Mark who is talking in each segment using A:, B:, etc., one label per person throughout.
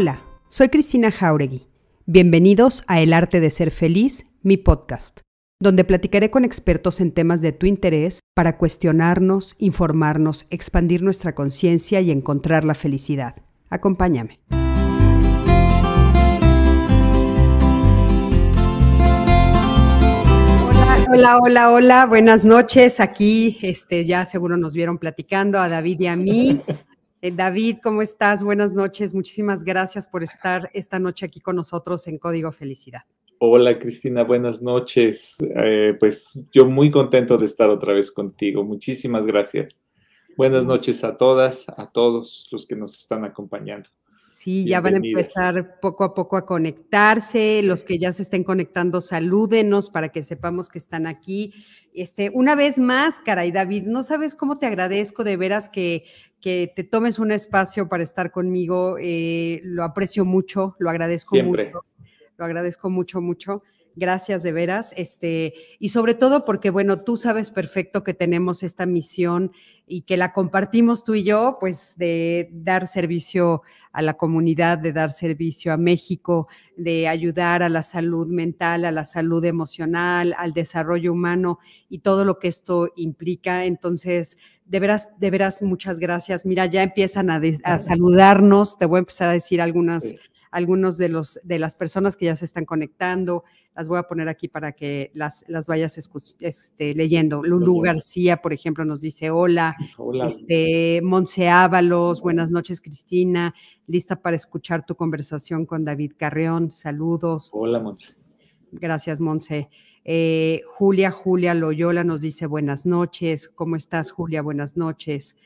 A: Hola, soy Cristina Jauregui. Bienvenidos a El Arte de Ser Feliz, mi podcast, donde platicaré con expertos en temas de tu interés para cuestionarnos, informarnos, expandir nuestra conciencia y encontrar la felicidad. Acompáñame. Hola, hola, hola, buenas noches. Aquí, este, ya seguro nos vieron platicando a David y a mí. Eh, David, ¿cómo estás? Buenas noches. Muchísimas gracias por estar esta noche aquí con nosotros en Código Felicidad.
B: Hola Cristina, buenas noches. Eh, pues yo muy contento de estar otra vez contigo. Muchísimas gracias. Buenas noches a todas, a todos los que nos están acompañando.
A: Sí, ya van a empezar poco a poco a conectarse. Los que ya se estén conectando, salúdenos para que sepamos que están aquí. Este, una vez más, caray, David, no sabes cómo te agradezco de veras que, que te tomes un espacio para estar conmigo. Eh, lo aprecio mucho, lo agradezco mucho. Lo agradezco mucho, mucho. Gracias de veras. Este, y sobre todo porque, bueno, tú sabes perfecto que tenemos esta misión y que la compartimos tú y yo, pues de dar servicio a la comunidad, de dar servicio a México, de ayudar a la salud mental, a la salud emocional, al desarrollo humano y todo lo que esto implica. Entonces, de veras, de veras, muchas gracias. Mira, ya empiezan a, a saludarnos. Te voy a empezar a decir algunas algunos de, los, de las personas que ya se están conectando. Las voy a poner aquí para que las, las vayas este, leyendo. Lulu García, por ejemplo, nos dice hola. Hola. Este, Monse Ábalos, buenas noches, Cristina. Lista para escuchar tu conversación con David Carreón. Saludos.
B: Hola, Monse.
A: Gracias, Monse. Eh, Julia, Julia Loyola nos dice buenas noches. ¿Cómo estás, Julia? Buenas noches.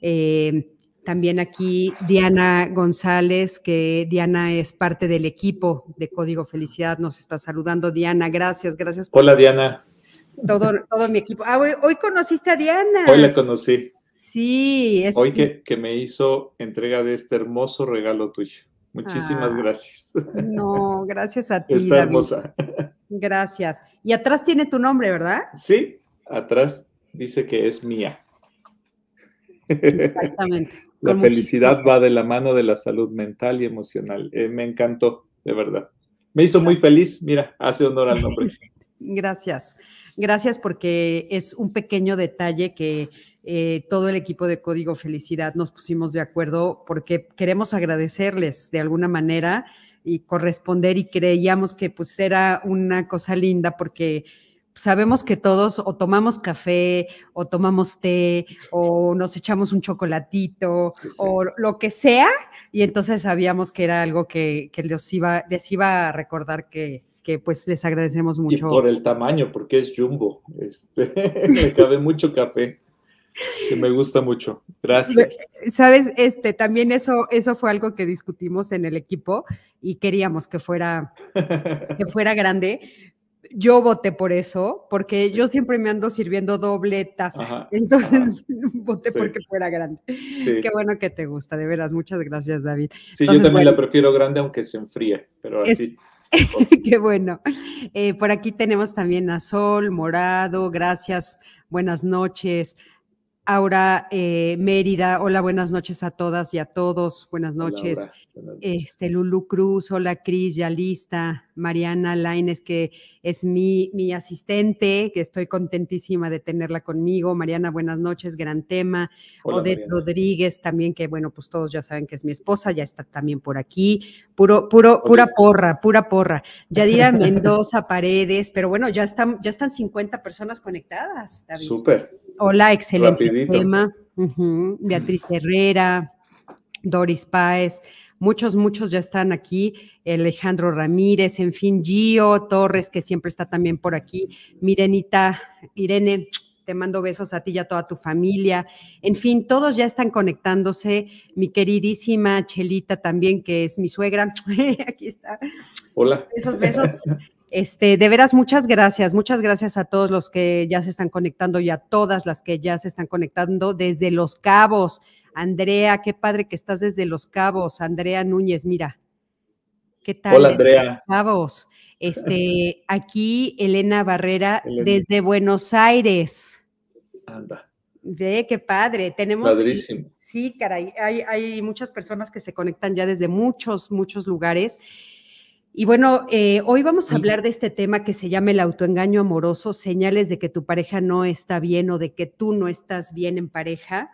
A: Eh, también aquí Diana González, que Diana es parte del equipo de Código Felicidad, nos está saludando. Diana, gracias, gracias.
B: Por Hola, Diana.
A: Todo, todo mi equipo. Ah, hoy, conociste a Diana.
B: Hoy la conocí.
A: Sí,
B: es. Hoy que, que, me hizo entrega de este hermoso regalo tuyo. Muchísimas ah, gracias.
A: No, gracias a ti.
B: Está hermosa.
A: Gracias. Y atrás tiene tu nombre, ¿verdad?
B: Sí, atrás dice que es mía.
A: Exactamente.
B: La felicidad va de la mano de la salud mental y emocional. Eh, me encantó, de verdad. Me hizo muy feliz. Mira, hace honor al nombre.
A: Gracias. Gracias porque es un pequeño detalle que eh, todo el equipo de Código Felicidad nos pusimos de acuerdo porque queremos agradecerles de alguna manera y corresponder y creíamos que pues era una cosa linda porque sabemos que todos o tomamos café o tomamos té o nos echamos un chocolatito o lo que sea y entonces sabíamos que era algo que, les, iba, les iba a recordar que, pues les agradecemos mucho.
B: Y por el tamaño, porque es jumbo, este, le cabe mucho café. Que me gusta mucho. Gracias.
A: Sabes, este también eso, eso fue algo que discutimos en el equipo y queríamos que fuera, que fuera grande, yo voté por eso, porque yo siempre me ando sirviendo doble taza. Entonces voté porque fuera grande. Qué bueno que te gusta, de veras. Muchas gracias, David.
B: Sí, yo también la prefiero grande, aunque se enfríe, pero así.
A: Qué bueno. Eh, por aquí tenemos también a Sol, Morado, gracias, buenas noches. Aura eh, Mérida, hola, buenas noches a todas y a todos, buenas noches. Este Lulu Cruz, hola Cris, ya lista. Mariana Laines, que es mi, mi asistente, que estoy contentísima de tenerla conmigo. Mariana, buenas noches, gran tema. Odette Rodríguez también, que bueno, pues todos ya saben que es mi esposa, ya está también por aquí. Puro, puro, pura porra, pura porra. Yadira Mendoza Paredes, pero bueno, ya están, ya están 50 personas conectadas.
B: Súper.
A: Hola, excelente tema. Beatriz Herrera, Doris Páez, muchos, muchos ya están aquí. Alejandro Ramírez, en fin, Gio Torres, que siempre está también por aquí. Mirenita, Irene, te mando besos a ti y a toda tu familia. En fin, todos ya están conectándose. Mi queridísima Chelita también, que es mi suegra. aquí está.
B: Hola.
A: Esos besos. Este, de veras, muchas gracias, muchas gracias a todos los que ya se están conectando y a todas las que ya se están conectando desde Los Cabos. Andrea, qué padre que estás desde Los Cabos. Andrea Núñez, mira. ¿Qué tal?
B: Hola, Andrea.
A: Cabos. Este, aquí Elena Barrera desde Buenos Aires.
B: Anda.
A: Ve, qué padre. Tenemos.
B: Padrísimo.
A: Sí, caray. Hay, hay muchas personas que se conectan ya desde muchos, muchos lugares. Y bueno, eh, hoy vamos a hablar de este tema que se llama el autoengaño amoroso, señales de que tu pareja no está bien o de que tú no estás bien en pareja.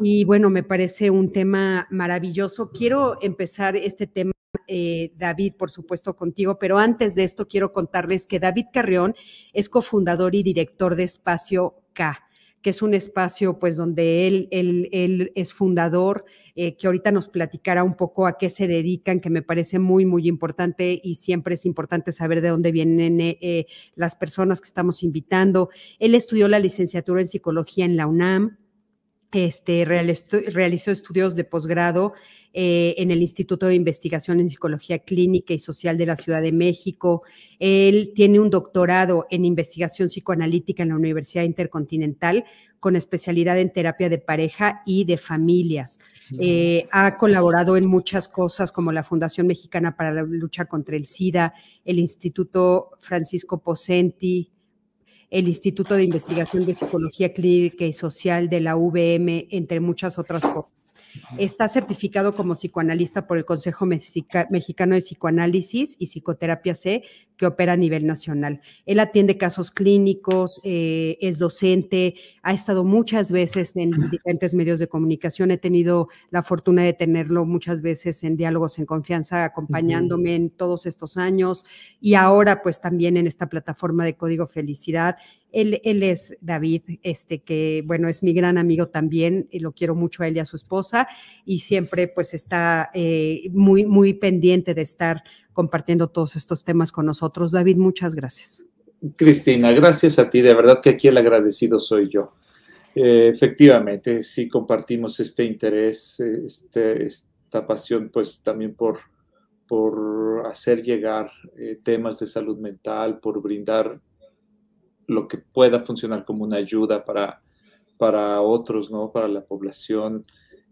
A: Y bueno, me parece un tema maravilloso. Quiero empezar este tema, eh, David, por supuesto, contigo, pero antes de esto quiero contarles que David Carrión es cofundador y director de Espacio K que es un espacio pues donde él, él, es fundador, eh, que ahorita nos platicará un poco a qué se dedican, que me parece muy, muy importante y siempre es importante saber de dónde vienen eh, eh, las personas que estamos invitando. Él estudió la licenciatura en psicología en la UNAM, este, realizó, estudios de posgrado eh, en el Instituto de Investigación en Psicología Clínica y Social de la Ciudad de México. Él tiene un doctorado en investigación psicoanalítica en la Universidad Intercontinental con especialidad en terapia de pareja y de familias. Eh, ha colaborado en muchas cosas como la Fundación Mexicana para la Lucha contra el SIDA, el Instituto Francisco Pocenti, el Instituto de Investigación de Psicología Clínica y Social de la UVM, entre muchas otras cosas. Está certificado como psicoanalista por el Consejo Mexicano de Psicoanálisis y Psicoterapia C, que opera a nivel nacional. Él atiende casos clínicos, eh, es docente, ha estado muchas veces en diferentes medios de comunicación. He tenido la fortuna de tenerlo muchas veces en diálogos en confianza, acompañándome en todos estos años y ahora pues también en esta plataforma de Código Felicidad él, es David, este que, bueno, es mi gran amigo también, y lo quiero mucho a él y a su esposa, y siempre pues está eh, muy, muy pendiente de estar compartiendo todos estos temas con nosotros. David, muchas gracias.
B: Cristina, gracias a ti, de verdad que aquí el agradecido soy yo. Eh, efectivamente, sí compartimos este interés, este, esta pasión, pues también por, por hacer llegar eh, temas de salud mental, por brindar lo que pueda funcionar como una ayuda para, para otros, ¿no? Para la población.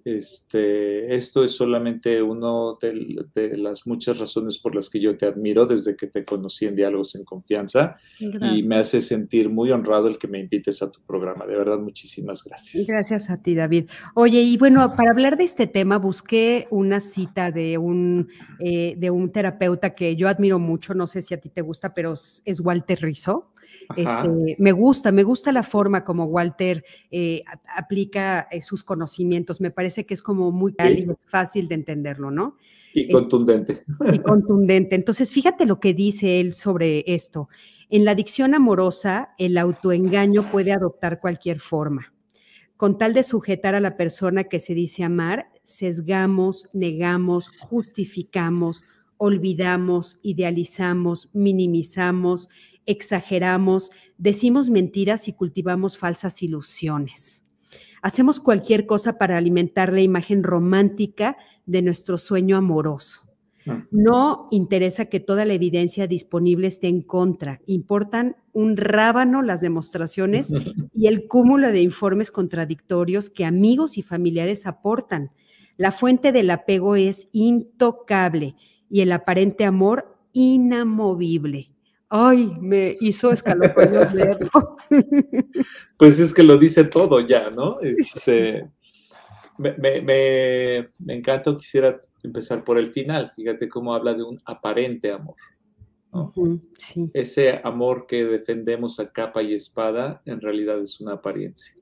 B: Este, esto es solamente una de, las muchas razones por las que yo te admiro desde que te conocí en Diálogos en Confianza y me hace sentir muy honrado el que me invites a tu programa. De verdad, muchísimas gracias.
A: Gracias a ti, David. Oye, y bueno, para hablar de este tema, busqué una cita de un, eh, de un terapeuta que yo admiro mucho, no sé si a ti te gusta, pero es Walter Rizzo. Este, me gusta, me gusta la forma como Walter eh, aplica eh, sus conocimientos. Me parece que es como muy fácil de entenderlo, ¿no?
B: Y eh, contundente.
A: y contundente. Entonces, fíjate lo que dice él sobre esto. En la adicción amorosa, el autoengaño puede adoptar cualquier forma. Con tal de sujetar a la persona que se dice amar, sesgamos, negamos, justificamos, olvidamos, idealizamos, minimizamos, exageramos, decimos mentiras y cultivamos falsas ilusiones. Hacemos cualquier cosa para alimentar la imagen romántica de nuestro sueño amoroso. Ah. No interesa que toda la evidencia disponible esté en contra. Importan un rábano las demostraciones y el cúmulo de informes contradictorios que amigos y familiares aportan. La fuente del apego es intocable y el aparente amor inamovible. Ay, me hizo escalofríos leerlo.
B: Pues es que lo dice todo ya, ¿no? Este, me, me, me, me encanta, quisiera empezar por el final. Fíjate cómo habla de un aparente amor. sí. Ese amor que defendemos a capa y espada en realidad es una apariencia.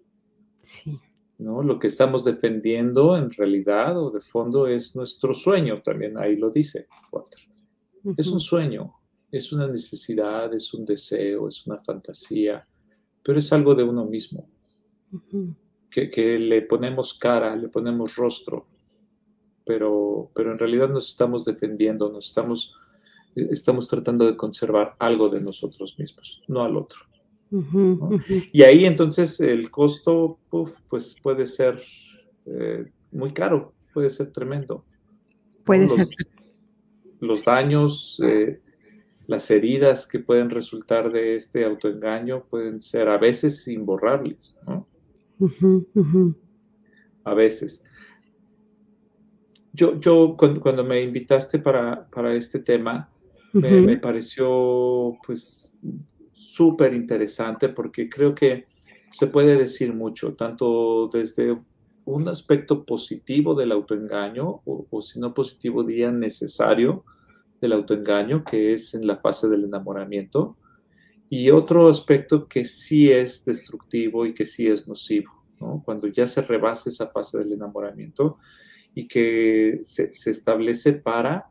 B: Sí. ¿no? Lo que estamos defendiendo en realidad o de fondo es nuestro sueño, también ahí lo dice Walter. Es un sueño, es una necesidad, es un deseo, es una fantasía, pero es algo de uno mismo, que, le ponemos cara, le ponemos rostro, pero, pero en realidad nos estamos defendiendo, nos estamos, estamos tratando de conservar algo de nosotros mismos, no al otro. Y ahí entonces el costo pues puede ser eh, muy caro, puede ser tremendo.
A: Puede ser.
B: Los daños, eh, las heridas que pueden resultar de este autoengaño pueden ser a veces imborrables, ¿no? A veces. Yo, yo cuando, me invitaste para, este tema, me, me, pareció pues súper interesante porque creo que se puede decir mucho, tanto desde un aspecto positivo del autoengaño, o, si no positivo, día necesario del autoengaño, que es en la fase del enamoramiento, y otro aspecto que sí es destructivo y que sí es nocivo, cuando ya se rebasa esa fase del enamoramiento y que se, se establece para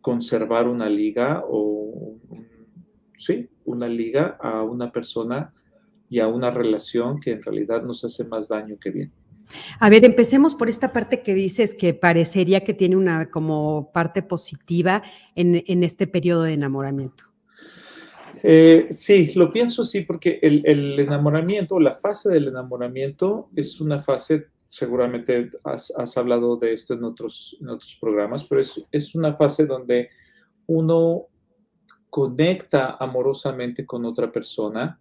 B: conservar una liga o, sí, una liga a una persona y a una relación que en realidad nos hace más daño que bien.
A: A ver, empecemos por esta parte que dices que parecería que tiene una como parte positiva en, este periodo de enamoramiento.
B: Eh, sí, lo pienso sí, porque el, el, enamoramiento, la fase del enamoramiento es una fase, seguramente has, hablado de esto en otros, en otros programas, pero es, es una fase donde uno conecta amorosamente con otra persona,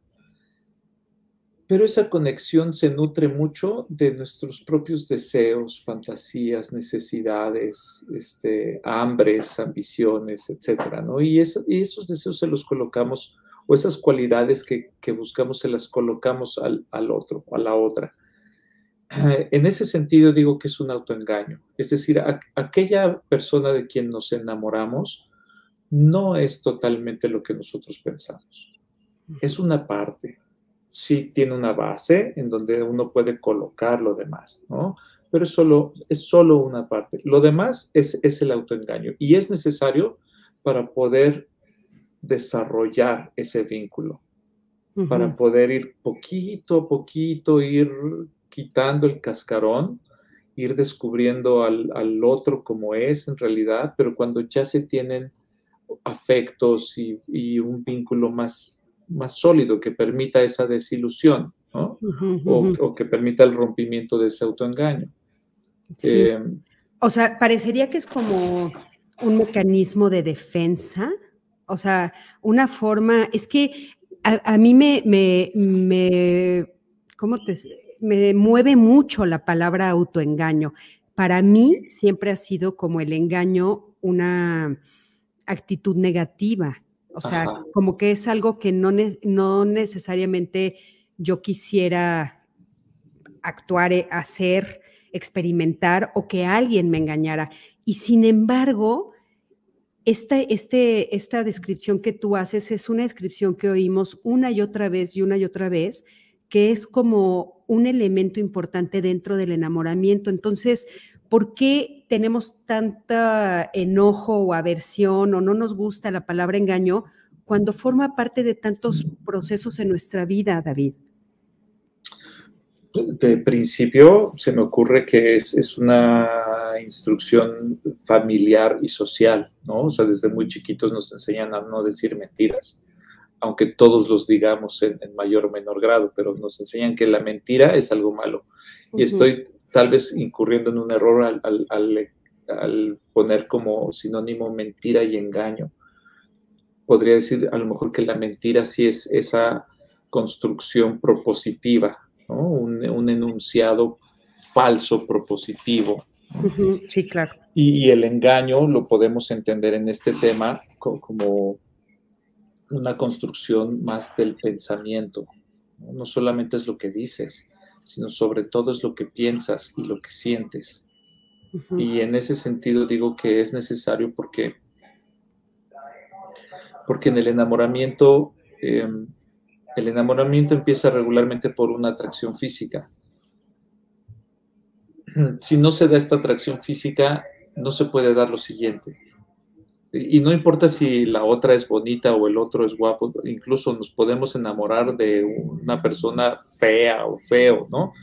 B: pero esa conexión se nutre mucho de nuestros propios deseos, fantasías, necesidades, este, hambres, ambiciones, etcétera, ¿no? Y, esos deseos se los colocamos, o esas cualidades que, buscamos, se las colocamos al, otro, a la otra. En ese sentido digo que es un autoengaño, es decir, aquella persona de quien nos enamoramos no es totalmente lo que nosotros pensamos, es una parte, sí tiene una base en donde uno puede colocar lo demás, ¿no? Pero es solo, es solo una parte. Lo demás es, es el autoengaño y es necesario para poder desarrollar ese vínculo, para poder ir poquito a poquito, ir quitando el cascarón, ir descubriendo al, al, otro como es en realidad, pero cuando ya se tienen afectos y, y un vínculo más, más sólido que permita esa desilusión, ¿no? o, que permita el rompimiento de ese autoengaño.
A: Eh, o sea, parecería que es como un mecanismo de defensa, o sea, una forma, es que a, mí me, me, me, ¿cómo te, me mueve mucho la palabra autoengaño. Para mí siempre ha sido como el engaño una actitud negativa. O sea, como que es algo que no, no necesariamente yo quisiera actuar, eh, hacer, experimentar o que alguien me engañara. Y sin embargo, esta, este, esta descripción que tú haces es una descripción que oímos una y otra vez y una y otra vez, que es como un elemento importante dentro del enamoramiento. Entonces, ¿por qué tenemos tanta enojo o aversión o no nos gusta la palabra engaño cuando forma parte de tantos procesos en nuestra vida, David?
B: De principio se me ocurre que es, una instrucción familiar y social, ¿no? O sea, desde muy chiquitos nos enseñan a no decir mentiras, aunque todos los digamos en, mayor o menor grado, pero nos enseñan que la mentira es algo malo. Y estoy tal vez incurriendo en un error al, poner como sinónimo mentira y engaño. Podría decir a lo mejor que la mentira sí es esa construcción propositiva, un, enunciado falso propositivo.
A: Sí, claro.
B: Y, el engaño lo podemos entender en este tema como una construcción más del pensamiento. no solamente es lo que dices, sino sobre todo es lo que piensas y lo que sientes. Y en ese sentido digo que es necesario porque, porque en el enamoramiento, em, el enamoramiento empieza regularmente por una atracción física. Si no se da esta atracción física, no se puede dar lo siguiente. Y no importa si la otra es bonita o el otro es guapo, incluso nos podemos enamorar de una persona fea o feo, ¿no?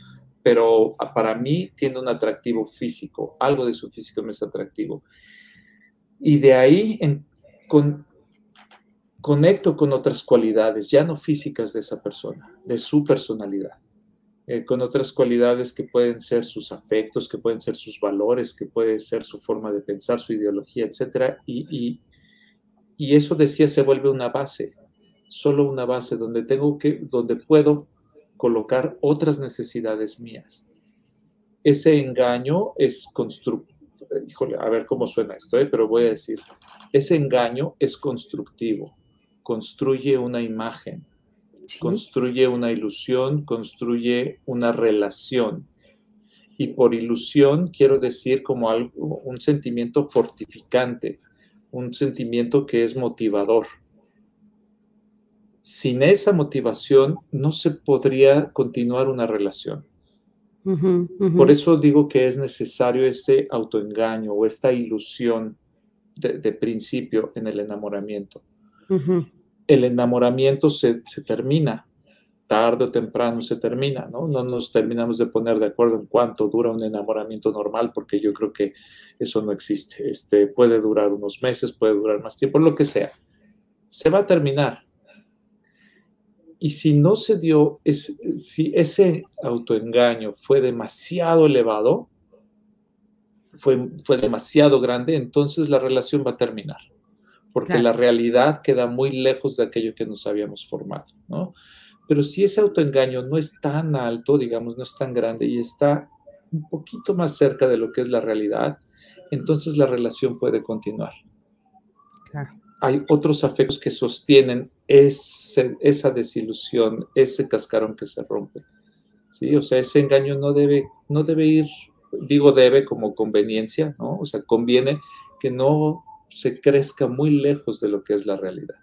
B: Pero para mí tiene un atractivo físico, algo de su físico me es atractivo. Y de ahí con, conecto con otras cualidades, ya no físicas de esa persona, de su personalidad. Eh, con otras cualidades que pueden ser sus afectos, que pueden ser sus valores, que puede ser su forma de pensar, su ideología, etc. Y, y, eso decía se vuelve una base, solo una base donde tengo que, donde puedo colocar otras necesidades mías. Ese engaño es constructivo. Híjole, a ver cómo suena esto, ¿eh? pero voy a decir, ese engaño es constructivo, construye una imagen, construye una ilusión, construye una relación. Y por ilusión quiero decir como algo, un sentimiento fortificante, un sentimiento que es motivador. Sin esa motivación no se podría continuar una relación. Por eso digo que es necesario este autoengaño o esta ilusión de, principio en el enamoramiento. El enamoramiento se, termina, tarde o temprano se termina, ¿no? No nos terminamos de poner de acuerdo en cuánto dura un enamoramiento normal, porque yo creo que eso no existe. Este, puede durar unos meses, puede durar más tiempo, lo que sea. Se va a terminar. Y si no se dio, si ese autoengaño fue demasiado elevado, fue, fue demasiado grande, entonces la relación va a terminar, porque la realidad queda muy lejos de aquello que nos habíamos formado, ¿no? Pero si ese autoengaño no es tan alto, digamos, no es tan grande y está un poquito más cerca de lo que es la realidad, entonces la relación puede continuar. Hay otros afectos que sostienen esa desilusión, ese cascarón que se rompe. ¿sí? O sea, ese engaño no debe, no debe ir digo debe como conveniencia, ¿no? O sea, conviene que no se crezca muy lejos de lo que es la realidad.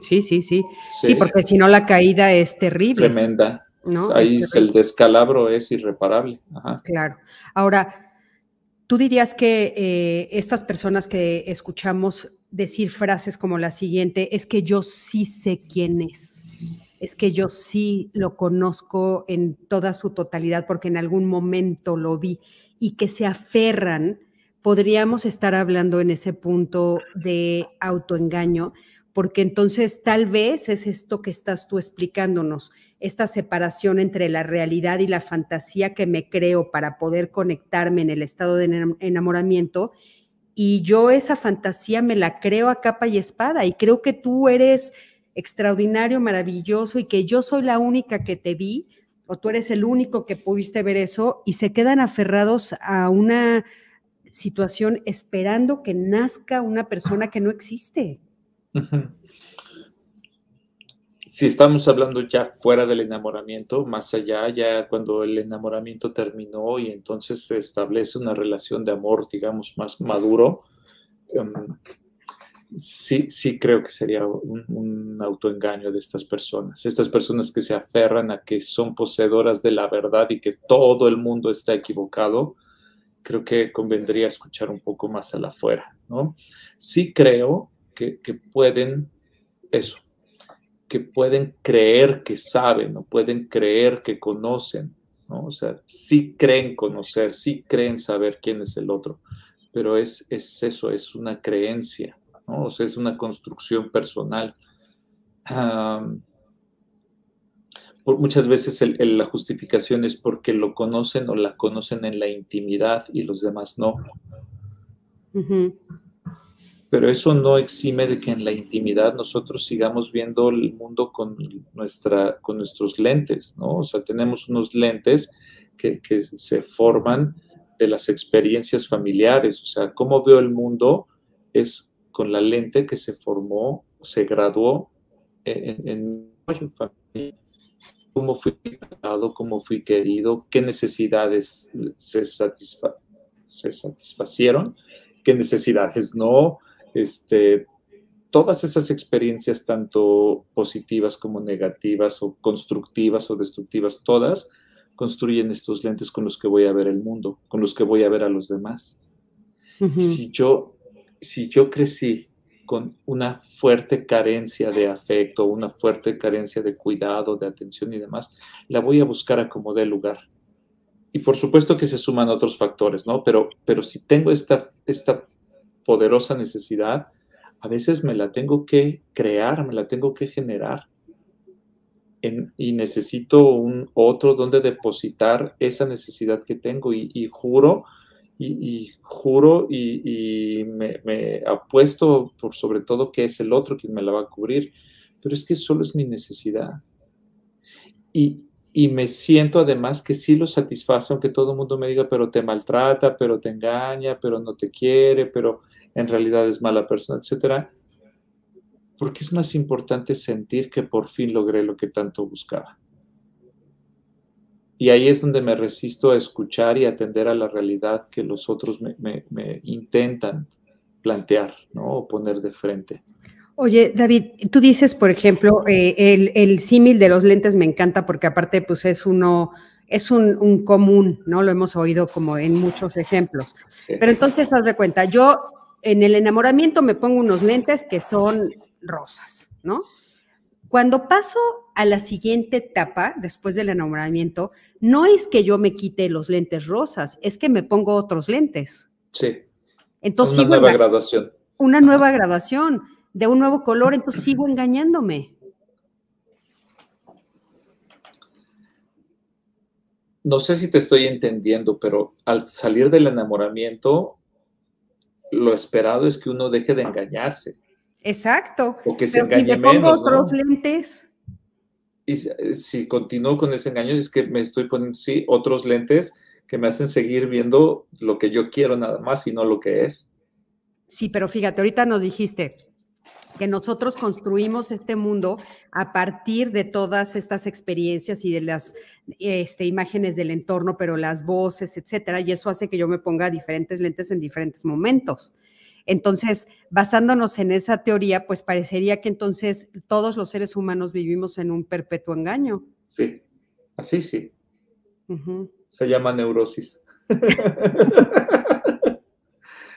A: sí, sí, sí, sí. porque si no la caída es terrible.
B: Tremenda. ¿no? Ahí el descalabro es irreparable.
A: Claro. Ahora, tú dirías que eh, estas personas que escuchamos decir frases como la siguiente, es que yo sí sé quién es es que yo sí lo conozco en toda su totalidad porque en algún momento lo vi y que se aferran, podríamos estar hablando en ese punto de autoengaño, porque entonces tal vez es esto que estás tú explicándonos, esta separación entre la realidad y la fantasía que me creo para poder conectarme en el estado de enamoramiento. Y yo esa fantasía me la creo a capa y espada y creo que tú eres extraordinario, maravilloso y que yo soy la única que te vi o tú eres el único que pudiste ver eso y se quedan aferrados a una situación esperando que nazca una persona que no existe.
B: Si estamos hablando ya fuera del enamoramiento, más allá, ya cuando el enamoramiento terminó y entonces se establece una relación de amor, digamos, más maduro, em, sí, sí creo que sería un, autoengaño de estas personas. Estas personas que se aferran a que son poseedoras de la verdad y que todo el mundo está equivocado, creo que convendría escuchar un poco más a la afuera, ¿no? Sí creo que, pueden, eso, que pueden creer que saben o pueden creer que conocen, ¿no? O sea, sí creen conocer, sí creen saber quién es el otro, pero es, es eso, es una creencia, o sea, es una construcción personal. Muchas veces la justificación es porque lo conocen o la conocen en la intimidad y los demás no. Pero eso no exime de que en la intimidad nosotros sigamos viendo el mundo con, nuestra, con nuestros lentes, ¿no? O sea, tenemos unos lentes que, que se forman de las experiencias familiares, o sea, cómo veo el mundo es con la lente que se formó, se graduó en, en, familia, cómo fui tratado, cómo fui querido, qué necesidades se, se satisfacieron, qué necesidades no, este, todas esas experiencias, tanto positivas como negativas, o constructivas o destructivas, todas construyen estos lentes con los que voy a ver el mundo, con los que voy a ver a los demás. Si yo si yo crecí con una fuerte carencia de afecto, una fuerte carencia de cuidado, de atención y demás, la voy a buscar a como dé lugar. Y por supuesto que se suman otros factores, ¿no? Pero, pero si tengo esta, esta poderosa necesidad, a veces me la tengo que crear, me la tengo que generar. y necesito un otro donde depositar esa necesidad que tengo. Y juro y, juro y, me, apuesto por sobre todo que es el otro quien me la va a cubrir, pero es que solo es mi necesidad. Y, me siento además que sí lo satisface, aunque todo el mundo me diga, pero te maltrata, pero te engaña, pero no te quiere, pero en realidad es mala persona, etc. porque es más importante sentir que por fin logré lo que tanto buscaba. Y ahí es donde me resisto a escuchar y atender a la realidad que los otros me, intentan plantear, ¿no? O poner de frente.
A: Oye, David, tú dices, por ejemplo, eh, el, el símil de los lentes me encanta porque aparte, pues es uno, es un, común, ¿no? Lo hemos oído como en muchos ejemplos. Pero entonces, haz de cuenta, yo en el enamoramiento me pongo unos lentes que son rosas, ¿no? Cuando paso a la siguiente etapa, después del enamoramiento, no es que yo me quite los lentes rosas, es que me pongo otros lentes.
B: Sí.
A: Entonces,
B: una nueva graduación.
A: Una nueva graduación de un nuevo color, entonces sigo engañándome.
B: No sé si te estoy entendiendo, pero al salir del enamoramiento, lo esperado es que uno deje de engañarse.
A: Exacto.
B: O que se engañe si me pongo
A: otros lentes.
B: Y si, continúo con ese engaño, es que me estoy poniendo, sí, otros lentes que me hacen seguir viendo lo que yo quiero nada más y no lo que es.
A: Sí, pero fíjate, ahorita nos dijiste que nosotros construimos este mundo a partir de todas estas experiencias y de las este, imágenes del entorno, pero las voces, etcétera, y eso hace que yo me ponga diferentes lentes en diferentes momentos. Entonces, basándonos en esa teoría, pues parecería que entonces todos los seres humanos vivimos en un perpetuo engaño.
B: Sí, así sí. Se llama neurosis.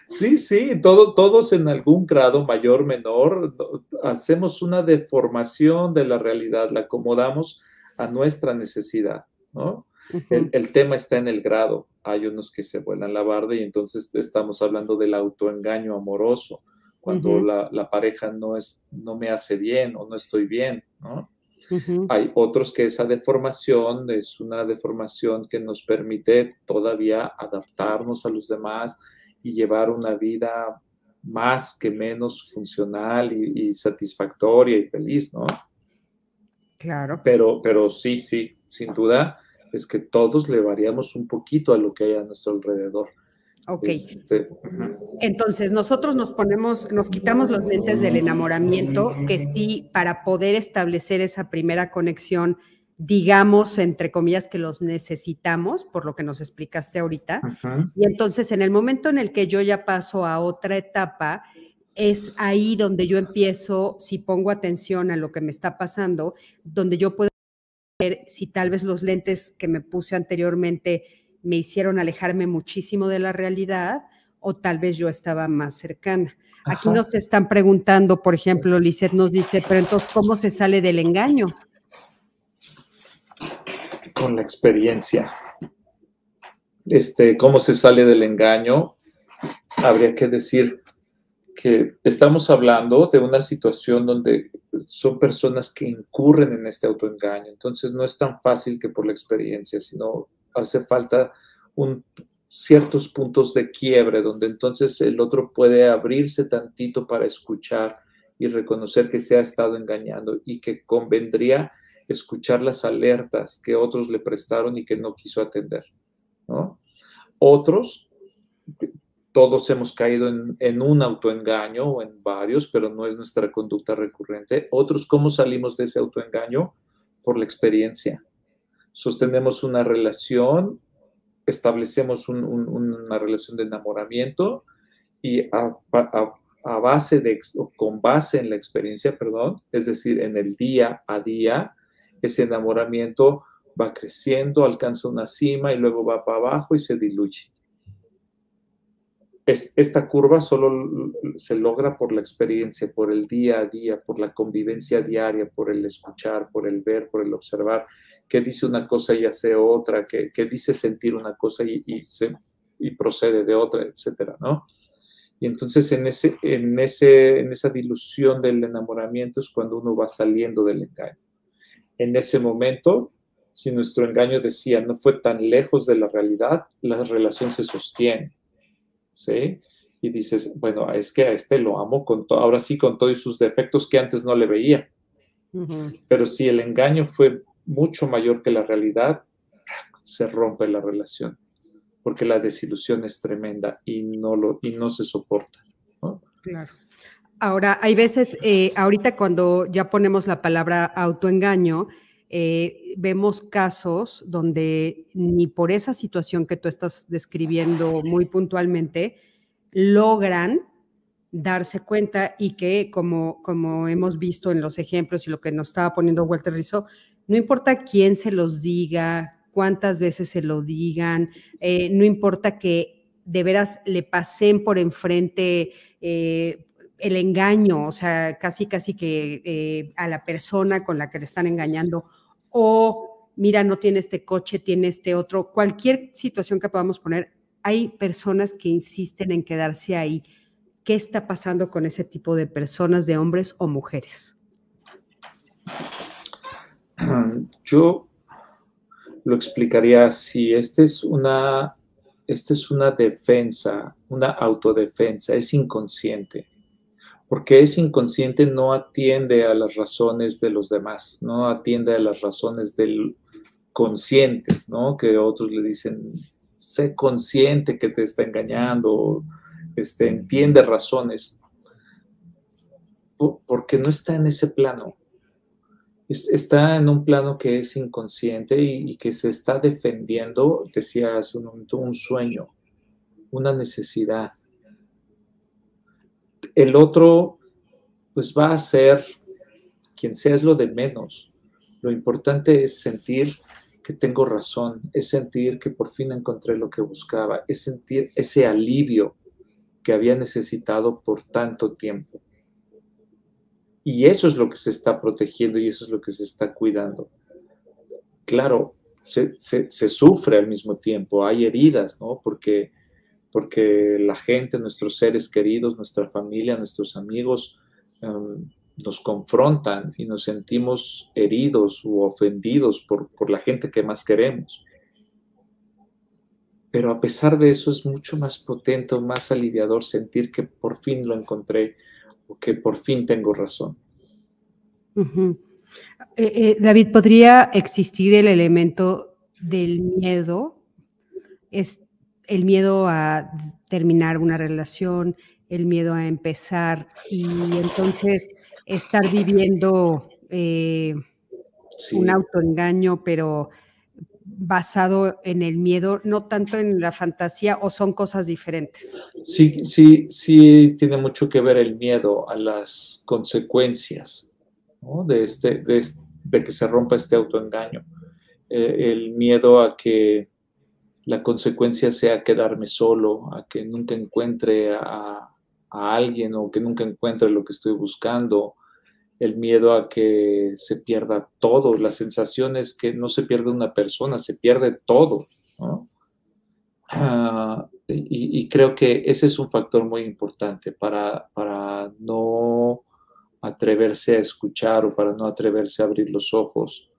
B: sí, sí, todo, todos en algún grado, mayor, menor, hacemos una deformación de la realidad, la acomodamos a nuestra necesidad, ¿no? El, tema está en el grado. Hay unos que se vuelan la barda y entonces estamos hablando del autoengaño amoroso, cuando la, pareja no, es, no me hace bien o no estoy bien, ¿no? Hay otros que esa deformación es una deformación que nos permite todavía adaptarnos a los demás y llevar una vida más que menos funcional y, y satisfactoria y feliz, ¿no?
A: Claro.
B: Pero, pero sí, sí, sin duda, es que todos le variamos un poquito a lo que hay a nuestro alrededor.
A: Ok. Este, Entonces, nosotros nos ponemos, nos quitamos los lentes del enamoramiento, que sí, para poder establecer esa primera conexión, digamos, entre comillas, que los necesitamos, por lo que nos explicaste ahorita. Y entonces, en el momento en el que yo ya paso a otra etapa, es ahí donde yo empiezo, si pongo atención a lo que me está pasando, donde yo puedo si tal vez los lentes que me puse anteriormente me hicieron alejarme muchísimo de la realidad o tal vez yo estaba más cercana. Aquí nos están preguntando, por ejemplo, Lisette nos dice, pero entonces, ¿cómo se sale del engaño?
B: Con la experiencia. Este, ¿cómo se sale del engaño? Habría que decir, que estamos hablando de una situación donde son personas que incurren en este autoengaño. Entonces no es tan fácil que por la experiencia, sino hace falta un, ciertos puntos de quiebre donde entonces el otro puede abrirse tantito para escuchar y reconocer que se ha estado engañando y que convendría escuchar las alertas que otros le prestaron y que no quiso atender. ¿no? Otros todos hemos caído en, un autoengaño o en varios, pero no es nuestra conducta recurrente. Otros, ¿cómo salimos de ese autoengaño? Por la experiencia. Sostenemos una relación, establecemos una relación de enamoramiento y a, base de, con base en la experiencia, perdón, es decir, en el día a día, ese enamoramiento va creciendo, alcanza una cima y luego va para abajo y se diluye esta curva solo se logra por la experiencia, por el día a día, por la convivencia diaria, por el escuchar, por el ver, por el observar, qué dice una cosa y hace otra, qué, dice sentir una cosa y, y, procede de otra, etcétera, ¿no? Y entonces en, ese, en, ese, en esa dilución del enamoramiento es cuando uno va saliendo del engaño. En ese momento, si nuestro engaño decía no fue tan lejos de la realidad, la relación se sostiene ¿sí? Y dices, bueno, es que a este lo amo con todo, ahora sí con todos sus defectos que antes no le veía. Pero si el engaño fue mucho mayor que la realidad, se rompe la relación, porque la desilusión es tremenda y no, lo, y no se soporta.
A: Claro. Ahora, hay veces, eh, ahorita cuando ya ponemos la palabra autoengaño, eh, vemos casos donde ni por esa situación que tú estás describiendo muy puntualmente, logran darse cuenta y que, como, como hemos visto en los ejemplos y lo que nos estaba poniendo Walter Rizzo, no importa quién se los diga, cuántas veces se lo digan, eh, no importa que de veras le pasen por enfrente eh, el engaño, o sea, casi, casi que eh, a la persona con la que le están engañando, o mira, no tiene este coche, tiene este otro, cualquier situación que podamos poner, hay personas que insisten en quedarse ahí. ¿Qué está pasando con ese tipo de personas, de hombres o mujeres?
B: Yo lo explicaría así. Esta es una, esta es una defensa, una autodefensa, es inconsciente. Porque es inconsciente no atiende a las razones de los demás, no atiende a las razones del conscientes, ¿no? Que otros le dicen, sé consciente que te está engañando, este, entiende razones, porque no está en ese plano está en un plano que es inconsciente y, que se está defendiendo, decía hace un momento, un sueño, una necesidad. El otro, pues va a ser quien sea, es lo de menos. Lo importante es sentir que tengo razón, es sentir que por fin encontré lo que buscaba, es sentir ese alivio que había necesitado por tanto tiempo. Y eso es lo que se está protegiendo y eso es lo que se está cuidando. Claro, se, sufre al mismo tiempo, hay heridas, ¿no? Porque, porque la gente, nuestros seres queridos, nuestra familia, nuestros amigos em, nos confrontan y nos sentimos heridos u ofendidos por, por la gente que más queremos. Pero a pesar de eso es mucho más potente, más aliviador sentir que por fin lo encontré, que por fin tengo razón.
A: Eh, eh, David, ¿podría existir el elemento del miedo? Es el miedo a terminar una relación, el miedo a empezar y entonces estar viviendo eh, un autoengaño, pero basado en el miedo, no tanto en la fantasía, o son cosas diferentes?
B: Sí, sí, sí, tiene mucho que ver el miedo a las consecuencias de, este, de, que se rompa este autoengaño. Eh, el miedo a que la consecuencia sea quedarme solo, a que nunca encuentre a, alguien o que nunca encuentre lo que estoy buscando, el miedo a que se pierda todo, la sensación es que no se pierde una persona, se pierde todo. Ah, y, creo que ese es un factor muy importante para, para no atreverse a escuchar o para no atreverse a abrir los ojos,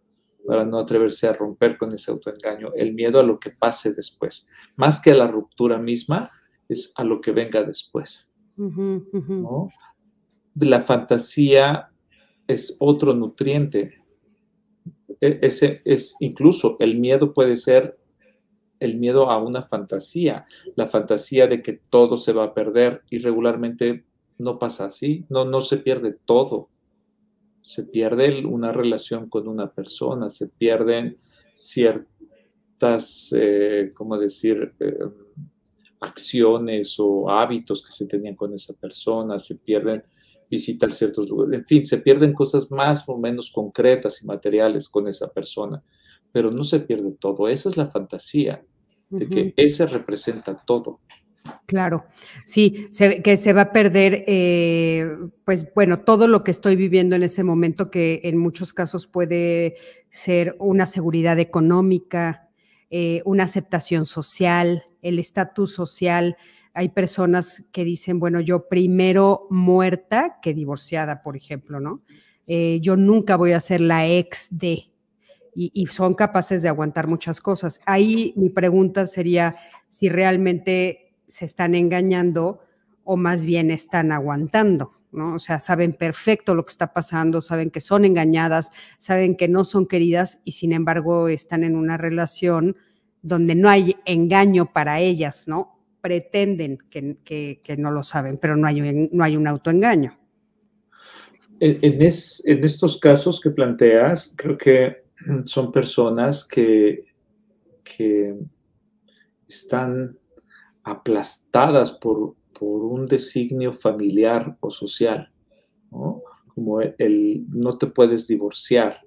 B: para no atreverse a romper con ese autoengaño, el miedo a lo que pase después, más que a la ruptura misma, es a lo que venga después. La fantasía es otro nutriente. E, ese es incluso el miedo puede ser el miedo a una fantasía, la fantasía de que todo se va a perder y regularmente no pasa así, no, no se pierde todo. Se pierde una relación con una persona, se pierden ciertas, eh, ¿cómo decir?, eh, acciones o hábitos que se tenían con esa persona, se pierden visitar ciertos lugares, en fin, se pierden cosas más o menos concretas y materiales con esa persona, pero no se pierde todo. Esa es la fantasía, de que ese representa todo.
A: Claro, sí, que se va a perder, eh, pues bueno, todo lo que estoy viviendo en ese momento, que en muchos casos puede ser una seguridad económica, eh, una aceptación social, el estatus social. Hay personas que dicen, bueno, yo primero muerta que divorciada, por ejemplo, ¿no? Eh, yo nunca voy a ser la ex de, y, son capaces de aguantar muchas cosas. Ahí mi pregunta sería si realmente se están engañando o más bien están aguantando, ¿no? O sea, saben perfecto lo que está pasando, saben que son engañadas, saben que no son queridas y sin embargo están en una relación donde no hay engaño para ellas, ¿no? Pretenden que, no lo saben, pero no hay, no hay un autoengaño.
B: En, en estos casos que planteas, creo que son personas que, que están aplastadas por, por un designio familiar o social, como el, no te puedes divorciar,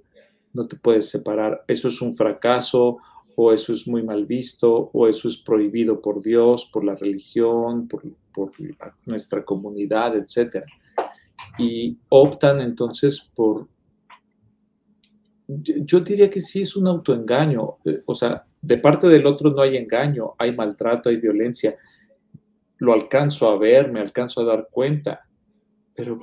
B: no te puedes separar, eso es un fracaso o eso es muy mal visto o eso es prohibido por Dios, por la religión, por, por nuestra comunidad, etc. Y optan entonces por... Yo diría que sí es un autoengaño, eh, o sea, de parte del otro no hay engaño, hay maltrato, hay violencia. Lo alcanzo a ver, me alcanzo a dar cuenta, pero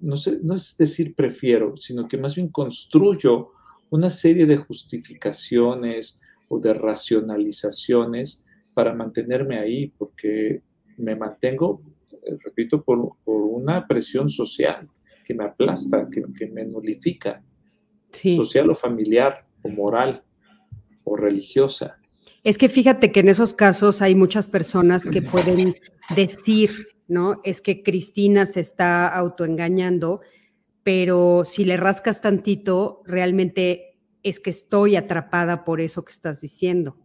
B: no, sé, no es decir prefiero, sino que más bien construyo una serie de justificaciones o de racionalizaciones para mantenerme ahí, porque me mantengo, eh, repito, por, una presión social que me aplasta, que, me nulifica, social o familiar o moral o religiosa.
A: Es que fíjate que en esos casos hay muchas personas que pueden decir, ¿no? Es que Cristina se está autoengañando, pero si le rascas tantito, realmente es que estoy atrapada por eso que estás diciendo.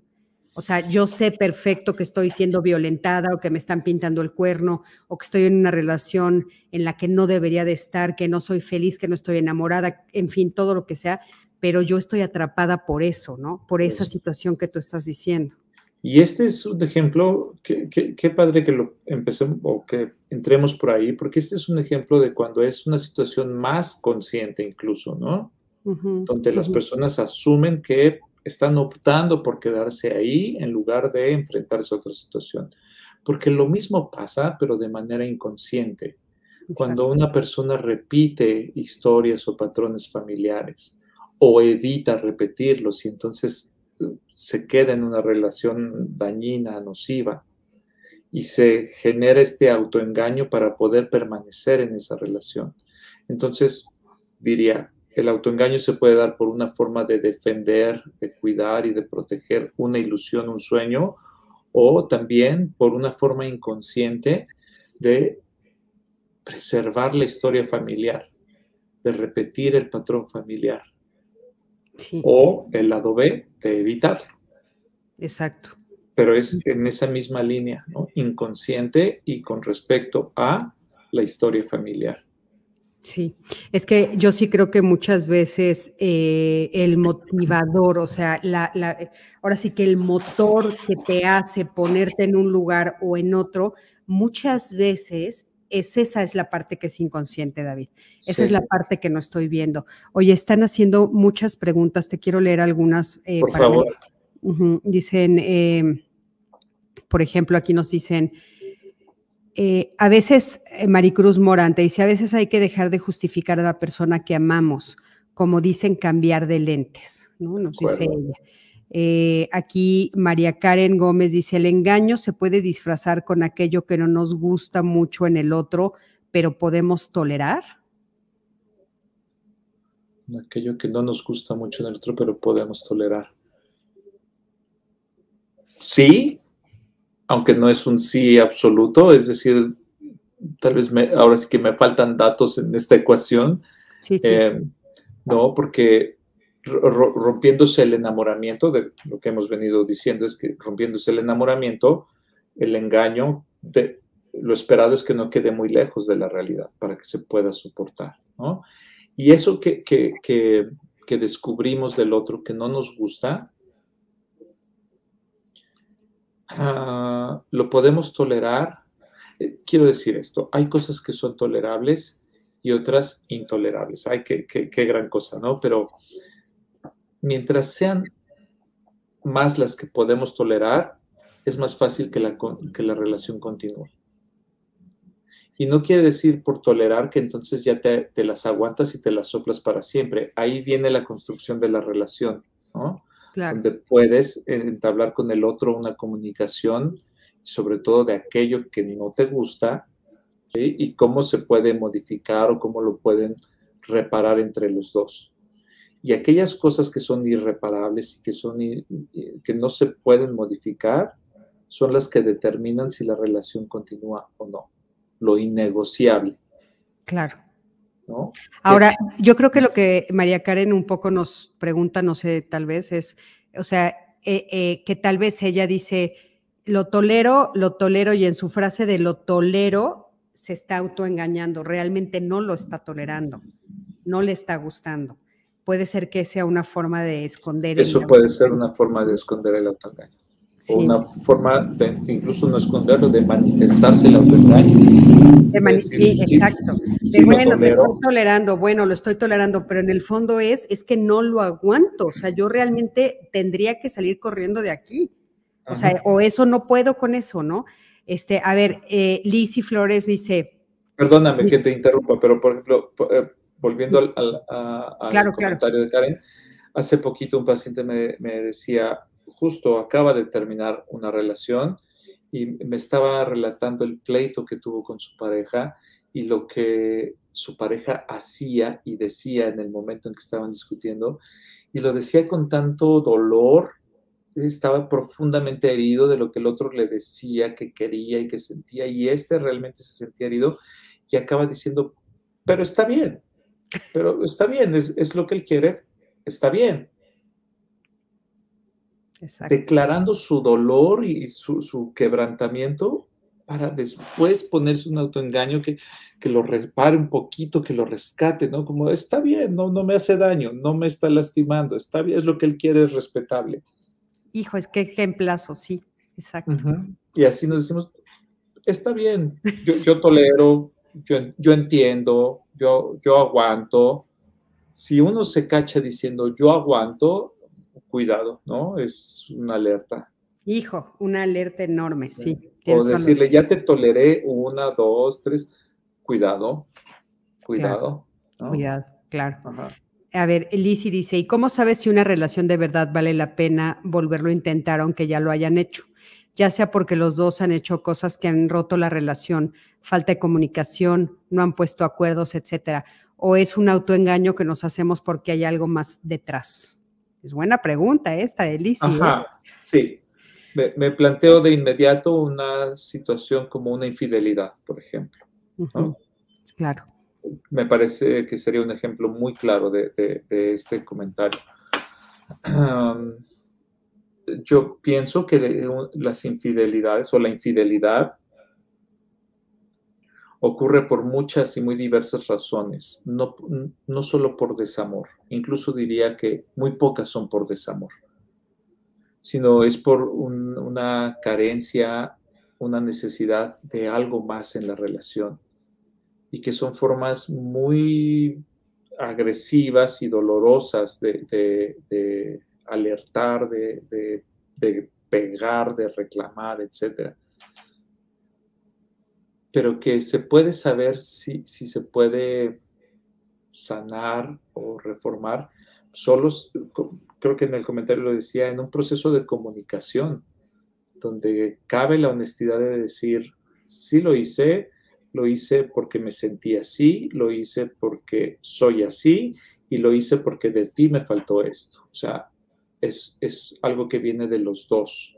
A: O sea, yo sé perfecto que estoy siendo violentada o que me están pintando el cuerno o que estoy en una relación en la que no debería de estar, que no soy feliz, que no estoy enamorada, en fin, todo lo que sea, pero yo estoy atrapada por eso, ¿no? Por esa situación que tú estás diciendo.
B: Y este es un ejemplo, qué padre que lo empecemos o que entremos por ahí, porque este es un ejemplo de cuando es una situación más consciente incluso, ¿no? Donde las personas asumen que están optando por quedarse ahí en lugar de enfrentarse a otra situación. Porque lo mismo pasa, pero de manera inconsciente. Cuando una persona repite historias o patrones familiares, o evita repetirlos y entonces eh, se queda en una relación dañina, nociva, y se genera este autoengaño para poder permanecer en esa relación. Entonces, diría, el autoengaño se puede dar por una forma de defender, de cuidar y de proteger una ilusión, un sueño, o también por una forma inconsciente de preservar la historia familiar, de repetir el patrón familiar. O el lado B, de evitarlo.
A: Exacto.
B: Pero es en esa misma línea, ¿no? Inconsciente y con respecto a la historia familiar.
A: Sí, es que yo sí creo que muchas veces eh, el motivador, o sea, la, ahora sí que el motor que te hace ponerte en un lugar o en otro, muchas veces es esa es la parte que es inconsciente, David. Esa es la parte que no estoy viendo. Oye, están haciendo muchas preguntas, te quiero leer algunas.
B: Eh, por favor.
A: Dicen, eh, por ejemplo, aquí nos dicen, eh, a veces, Maricruz Morante dice, a veces hay que dejar de justificar a la persona que amamos, como dicen, cambiar de lentes, ¿no? Nos dice ella. Eh, aquí María Karen Gómez dice, el engaño se puede disfrazar con aquello que no nos gusta mucho en el otro, pero podemos tolerar.
B: Aquello que no nos gusta mucho en el otro, pero podemos tolerar. Sí, aunque no es un sí absoluto, es decir, tal vez ahora sí que me faltan datos en esta ecuación. Sí, sí. Eh, no, porque rompiéndose el enamoramiento, de lo que hemos venido diciendo es que rompiéndose el enamoramiento, el engaño, de, lo esperado es que no quede muy lejos de la realidad para que se pueda soportar, ¿no? Y eso que, que, que, descubrimos del otro que no nos gusta, ah, lo podemos tolerar. Eh, quiero decir esto, hay cosas que son tolerables y otras intolerables. Ay, qué, qué, qué gran cosa, ¿no? Pero mientras sean más las que podemos tolerar, es más fácil que la, que la relación continúe. Y no quiere decir por tolerar que entonces ya te, las aguantas y te las soplas para siempre. Ahí viene la construcción de la relación, ¿no? Donde puedes entablar con el otro una comunicación, sobre todo de aquello que no te gusta, y cómo se puede modificar o cómo lo pueden reparar entre los dos. Y aquellas cosas que son irreparables y que, son, que no se pueden modificar son las que determinan si la relación continúa o no. Lo innegociable.
A: Claro.
B: ¿no?
A: Ahora, yo creo que lo que María Karen un poco nos pregunta, no sé, tal vez es, o sea, eh, eh, que tal vez ella dice, lo tolero, lo tolero, y en su frase de lo tolero se está autoengañando, realmente no lo está tolerando, no le está gustando. Puede ser que sea una forma de esconder.
B: Eso puede ser una forma de esconder el autoengaño. O una forma de, incluso no esconderlo, de manifestarse el autoengaño.
A: sí, exacto. bueno, lo estoy tolerando, bueno, lo estoy tolerando, pero en el fondo es, es que no lo aguanto. O sea, yo realmente tendría que salir corriendo de aquí. O sea, o eso no puedo con eso, ¿no? Este, a ver, eh, Lizzie Flores dice.
B: Perdóname que te interrumpa, pero por ejemplo, eh, volviendo al, comentario de Karen, hace poquito un paciente me, me decía, justo acaba de terminar una relación y me estaba relatando el pleito que tuvo con su pareja y lo que su pareja hacía y decía en el momento en que estaban discutiendo. Y lo decía con tanto dolor, estaba profundamente herido de lo que el otro le decía que quería y que sentía, y este realmente se sentía herido y acaba diciendo, pero está bien, pero está bien, es, es lo que él quiere, está bien declarando su dolor y su, quebrantamiento para después ponerse un autoengaño que, que, lo repare un poquito, que lo rescate, ¿no? Como está bien, no, no me hace daño, no me está lastimando, está bien, es lo que él quiere, es respetable.
A: Hijo, es que ejemplazo, sí, exacto.
B: Y así nos decimos, está bien, yo, yo tolero, yo, yo, entiendo, yo, yo aguanto. Si uno se cacha diciendo yo aguanto, cuidado, ¿no? Es una alerta.
A: Hijo, una alerta enorme, sí.
B: O decirle, ya te toleré una, dos, tres, cuidado, cuidado.
A: Cuidado, claro. A ver, Lizzie dice, ¿y cómo sabes si una relación de verdad vale la pena volverlo a intentar aunque ya lo hayan hecho? Ya sea porque los dos han hecho cosas que han roto la relación, falta de comunicación, no han puesto acuerdos, etcétera, o es un autoengaño que nos hacemos porque hay algo más detrás. Es buena pregunta esta, Elise. ¿eh? Ajá,
B: sí. Me, planteo de inmediato una situación como una infidelidad, por ejemplo.
A: Claro.
B: Me parece que sería un ejemplo muy claro de, este comentario. yo pienso que las infidelidades o la infidelidad ocurre por muchas y muy diversas razones, no, no solo por desamor, incluso diría que muy pocas son por desamor, sino es por una carencia, una necesidad de algo más en la relación y que son formas muy agresivas y dolorosas de, alertar, de, de pegar, de reclamar, etcétera pero que se puede saber si, se puede sanar o reformar, solo, creo que en el comentario lo decía, en un proceso de comunicación, donde cabe la honestidad de decir, sí lo hice, lo hice porque me sentí así, lo hice porque soy así y lo hice porque de ti me faltó esto. O sea, es, algo que viene de los dos.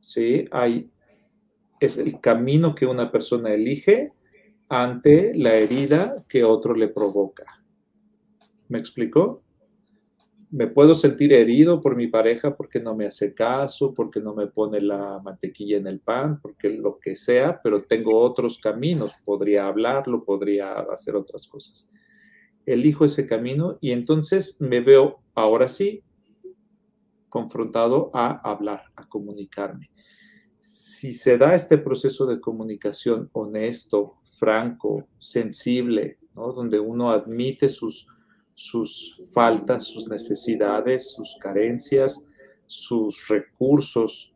B: Sí, hay, es el camino que una persona elige ante la herida que otro le provoca. ¿Me explico? Me puedo sentir herido por mi pareja porque no me hace caso, porque no me pone la mantequilla en el pan, porque lo que sea, pero tengo otros caminos. Podría hablarlo, podría hacer otras cosas. Elijo ese camino y entonces me veo ahora sí confrontado a hablar, a comunicarme si se da este proceso de comunicación honesto, franco, sensible, donde uno admite sus, sus faltas, sus necesidades, sus carencias, sus recursos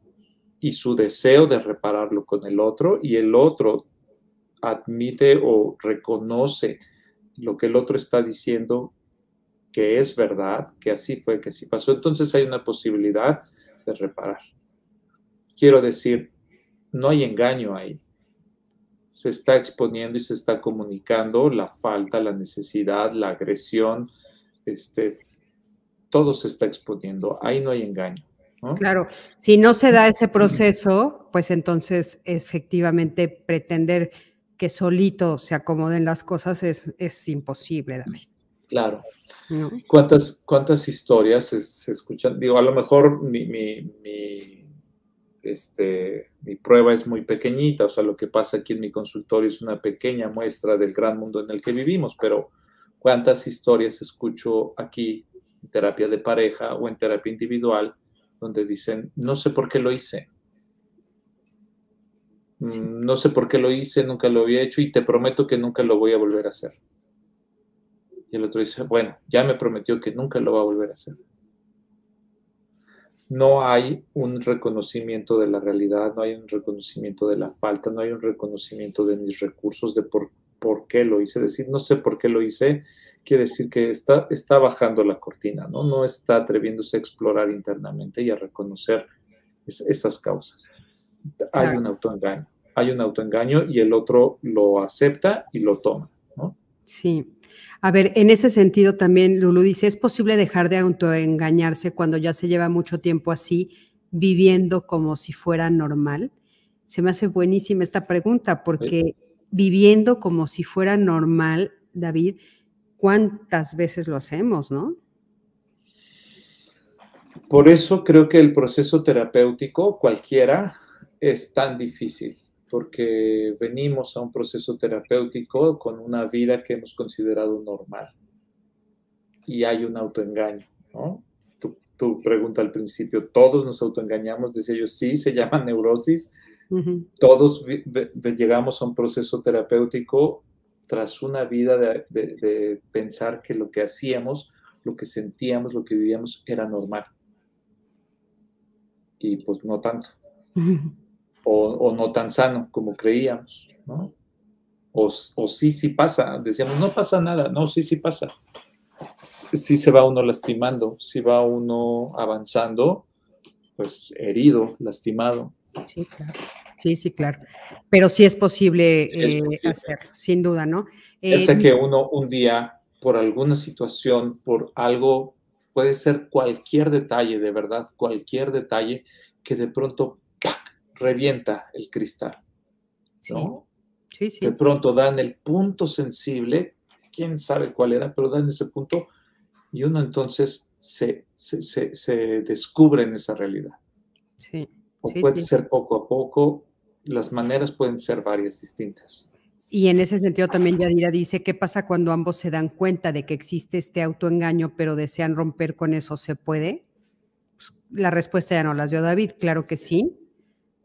B: y su deseo de repararlo con el otro, y el otro admite o reconoce lo que el otro está diciendo que es verdad, que así fue, que así pasó, entonces hay una posibilidad de reparar. Quiero decir, no hay engaño ahí. Se está exponiendo y se está comunicando la falta, la necesidad, la agresión, este, todo se está exponiendo. Ahí no hay engaño.
A: Claro, si no se da ese proceso, pues entonces efectivamente pretender que solito se acomoden las cosas es, es imposible, David.
B: Claro. ¿Cuántas, ¿Cuántas historias se, escuchan? Digo, a lo mejor mi, mi, este, mi prueba es muy pequeñita, o sea, lo que pasa aquí en mi consultorio es una pequeña muestra del gran mundo en el que vivimos, pero ¿cuántas historias escucho aquí en terapia de pareja o en terapia individual donde dicen, no sé por qué lo hice? Mm, no sé por qué lo hice, nunca lo había hecho y te prometo que nunca lo voy a volver a hacer. Y el otro dice, bueno, ya me prometió que nunca lo va a volver a hacer. No hay un reconocimiento de la realidad, no hay un reconocimiento de la falta, no hay un reconocimiento de mis recursos, de por, por qué lo hice. Decir, no sé por qué lo hice, quiere decir que está, está bajando la cortina, ¿no? No está atreviéndose a explorar internamente y a reconocer esas causas. Hay un autoengaño, hay un autoengaño y el otro lo acepta y lo toma.
A: Sí. A ver, en ese sentido también Lulu dice, ¿es posible dejar de autoengañarse cuando ya se lleva mucho tiempo así, viviendo como si fuera normal? Se me hace buenísima esta pregunta porque viviendo como si fuera normal, David, ¿cuántas veces lo hacemos, no?
B: Por eso creo que el proceso terapéutico, cualquiera, es tan difícil porque venimos a un proceso terapéutico con una vida que hemos considerado normal. Y hay un autoengaño, ¿no? Tu, pregunta al principio, ¿todos nos autoengañamos? Decía yo, sí, se llama neurosis. Todos llegamos a un proceso terapéutico tras una vida de pensar que lo que hacíamos, lo que sentíamos, lo que vivíamos era normal. Y pues no tanto o, no tan sano como creíamos, ¿no? O, sí, sí pasa, decíamos, no pasa nada, no, sí, sí pasa. Sí se va uno lastimando, sí va uno avanzando, pues herido, lastimado.
A: Sí, claro. Sí, sí, claro. Pero sí es posible, eh, hacerlo, sin duda, ¿no?
B: Eh, que uno un día, por alguna situación, por algo, puede ser cualquier detalle, de verdad, cualquier detalle, que de pronto revienta el cristal. ¿no? Sí, sí. De pronto dan el punto sensible, quién sabe cuál era, pero dan ese punto y uno entonces se, descubre en esa realidad. Sí. O puede ser poco a poco, las maneras pueden ser varias distintas.
A: Y en ese sentido también Yadira dice, ¿qué pasa cuando ambos se dan cuenta de que existe este autoengaño, pero desean romper con eso? ¿Se puede? Pues, la respuesta ya no las dio David, claro que sí.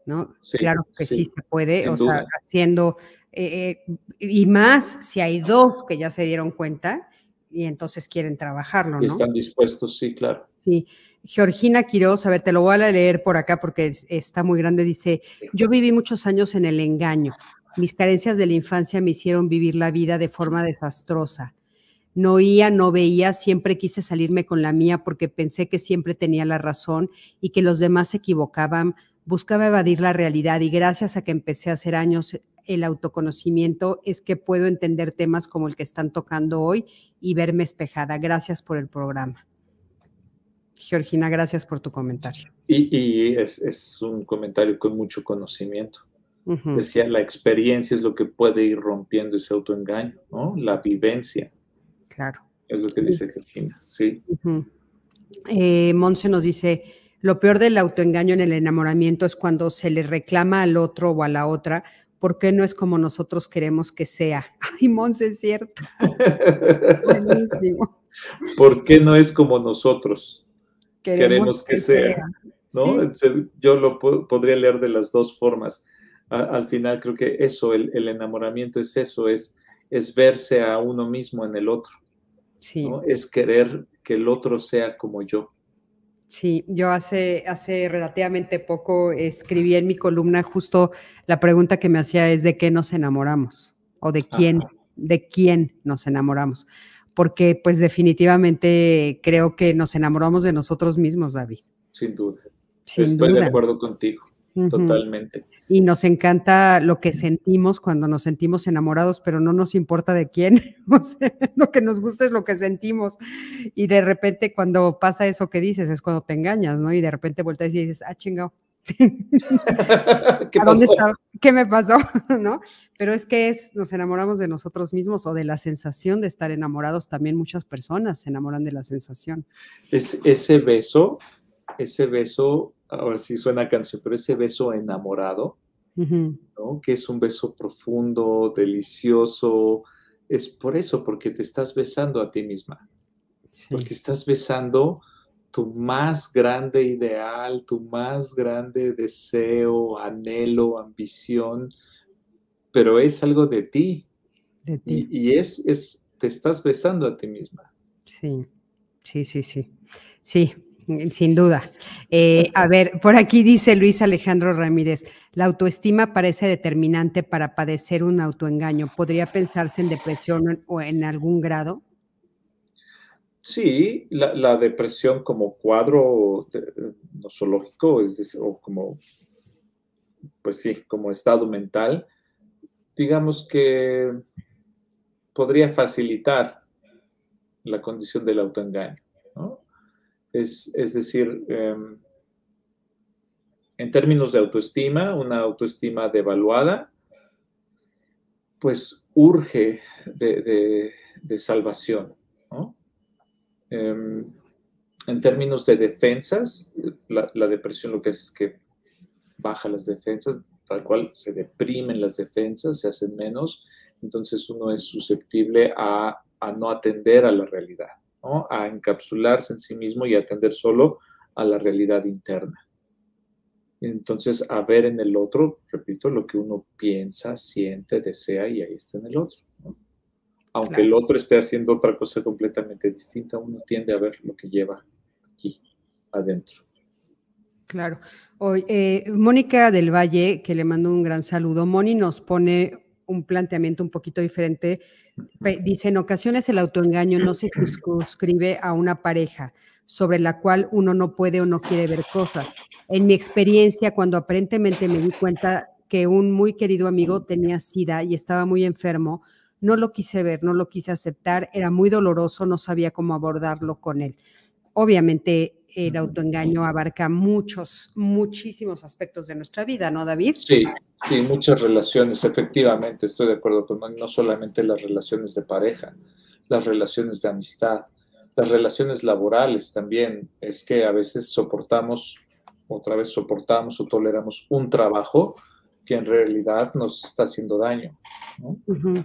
A: ¿No? claro que sí, se puede, o sea, haciendo, eh, eh, y más si hay dos que ya se dieron cuenta y entonces quieren trabajarlo, ¿no?
B: están dispuestos, sí, claro.
A: Sí. Georgina Quiroz, a ver, te lo voy a leer por acá porque está muy grande, dice, yo viví muchos años en el engaño. Mis carencias de la infancia me hicieron vivir la vida de forma desastrosa. No oía, no veía, siempre quise salirme con la mía porque pensé que siempre tenía la razón y que los demás se equivocaban buscaba evadir la realidad y gracias a que empecé a hacer años el autoconocimiento es que puedo entender temas como el que están tocando hoy y verme espejada. Gracias por el programa. Georgina, gracias por tu comentario.
B: Y, es, un comentario con mucho conocimiento. Decía, la experiencia es lo que puede ir rompiendo ese autoengaño, ¿no? La vivencia.
A: Claro.
B: Es lo que dice Georgina, sí.
A: Eh, Monse nos dice, lo peor del autoengaño en el enamoramiento es cuando se le reclama al otro o a la otra por qué no es como nosotros queremos que sea. Ay, Monse, es cierto.
B: Buenísimo. ¿Por qué no es como nosotros queremos, que, sea? ¿no? Yo lo podría leer de las dos formas. al final creo que eso, el, enamoramiento es eso, es, es verse a uno mismo en el otro. Sí. Es querer que el otro sea como yo.
A: Sí, yo hace, hace relativamente poco escribí en mi columna justo la pregunta que me hacía es de qué nos enamoramos o de quién, de quién nos enamoramos. Porque pues definitivamente creo que nos enamoramos de nosotros mismos, David.
B: Sin duda. Estoy de acuerdo contigo. Totalmente.
A: Y nos encanta lo que sentimos cuando nos sentimos enamorados, pero no nos importa de quién. lo que nos gusta es lo que sentimos. Y de repente cuando pasa eso que dices, es cuando te engañas, ¿no? Y de repente vueltas y dices, ah, chingado, ¿Qué, dónde ¿Qué me pasó? ¿No? Pero es que es, nos enamoramos de nosotros mismos o de la sensación de estar enamorados. También muchas personas se enamoran de la sensación.
B: Es, ese beso, ese beso, ahora sí suena canción, pero ese beso enamorado, ¿no? Que es un beso profundo, delicioso. Es por eso, porque te estás besando a ti misma. Porque estás besando tu más grande ideal, tu más grande deseo, anhelo, ambición, pero es algo de ti. De ti. Y, es, es, te estás besando a ti misma.
A: Sí, sí, sí, sí. Sí, sin duda. Eh, a ver, por aquí dice Luis Alejandro Ramírez, la autoestima parece determinante para padecer un autoengaño. ¿Podría pensarse en depresión o en algún grado?
B: Sí, la, depresión como cuadro nosológico, es o como, pues sí, como estado mental, digamos que podría facilitar la condición del autoengaño. ¿no? Es, decir, em, en términos de autoestima, una autoestima devaluada, pues urge de, de salvación. Em, en términos de defensas, la, depresión lo que hace es que baja las defensas, tal cual se deprimen las defensas, se hacen menos, entonces uno es susceptible a, no atender a la realidad, a encapsularse en sí mismo y atender solo a la realidad interna. Entonces, a ver en el otro, repito, lo que uno piensa, siente, desea y ahí está en el otro aunque el otro esté haciendo otra cosa completamente distinta, uno tiende a ver lo que lleva aquí adentro.
A: Claro. Hoy, eh, Mónica del Valle, que le mando un gran saludo, Moni nos pone un planteamiento un poquito diferente. Dice, en ocasiones el autoengaño no se circunscribe a una pareja sobre la cual uno no puede o no quiere ver cosas. En mi experiencia, cuando aparentemente me di cuenta que un muy querido amigo tenía sida y estaba muy enfermo, no lo quise ver, no lo quise aceptar, era muy doloroso, no sabía cómo abordarlo con él. Obviamente el autoengaño abarca muchos, muchísimos aspectos de nuestra vida, ¿no, David?
B: Sí, sí, muchas relaciones, efectivamente, estoy de acuerdo con no solamente las relaciones de pareja, las relaciones de amistad, las relaciones laborales también. Es que a veces soportamos, otra vez soportamos o toleramos un trabajo que en realidad nos está haciendo daño, ¿no?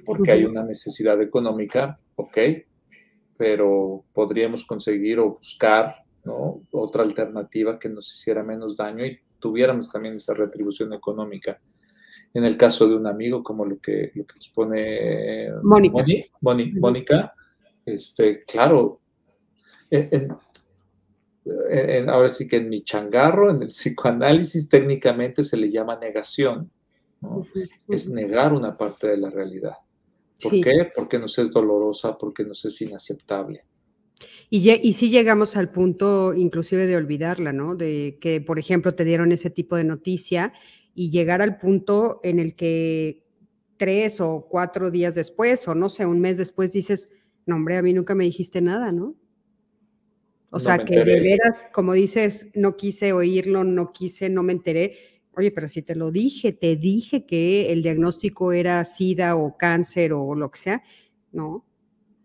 B: porque hay una necesidad económica, ok, pero podríamos conseguir o buscar ¿no? otra alternativa que nos hiciera menos daño y tuviéramos también esa retribución económica. En el caso de un amigo, como lo que, lo que nos pone
A: Mónica,
B: Mónica este, claro, en, ahora sí que en mi changarro, en el psicoanálisis técnicamente se le llama negación. Es negar una parte de la realidad. ¿Por qué? Porque nos es dolorosa, porque nos es inaceptable.
A: Y, y sí llegamos al punto inclusive de olvidarla, ¿no? De que, por ejemplo, te dieron ese tipo de noticia y llegar al punto en el que tres o cuatro días después, o no sé, un mes después dices, no, hombre, a mí nunca me dijiste nada, ¿no? O sea, que de veras, como dices, no quise oírlo, no quise, no me enteré. Oye, pero si te lo dije, te dije que el diagnóstico era SIDA o cáncer o lo que sea. No,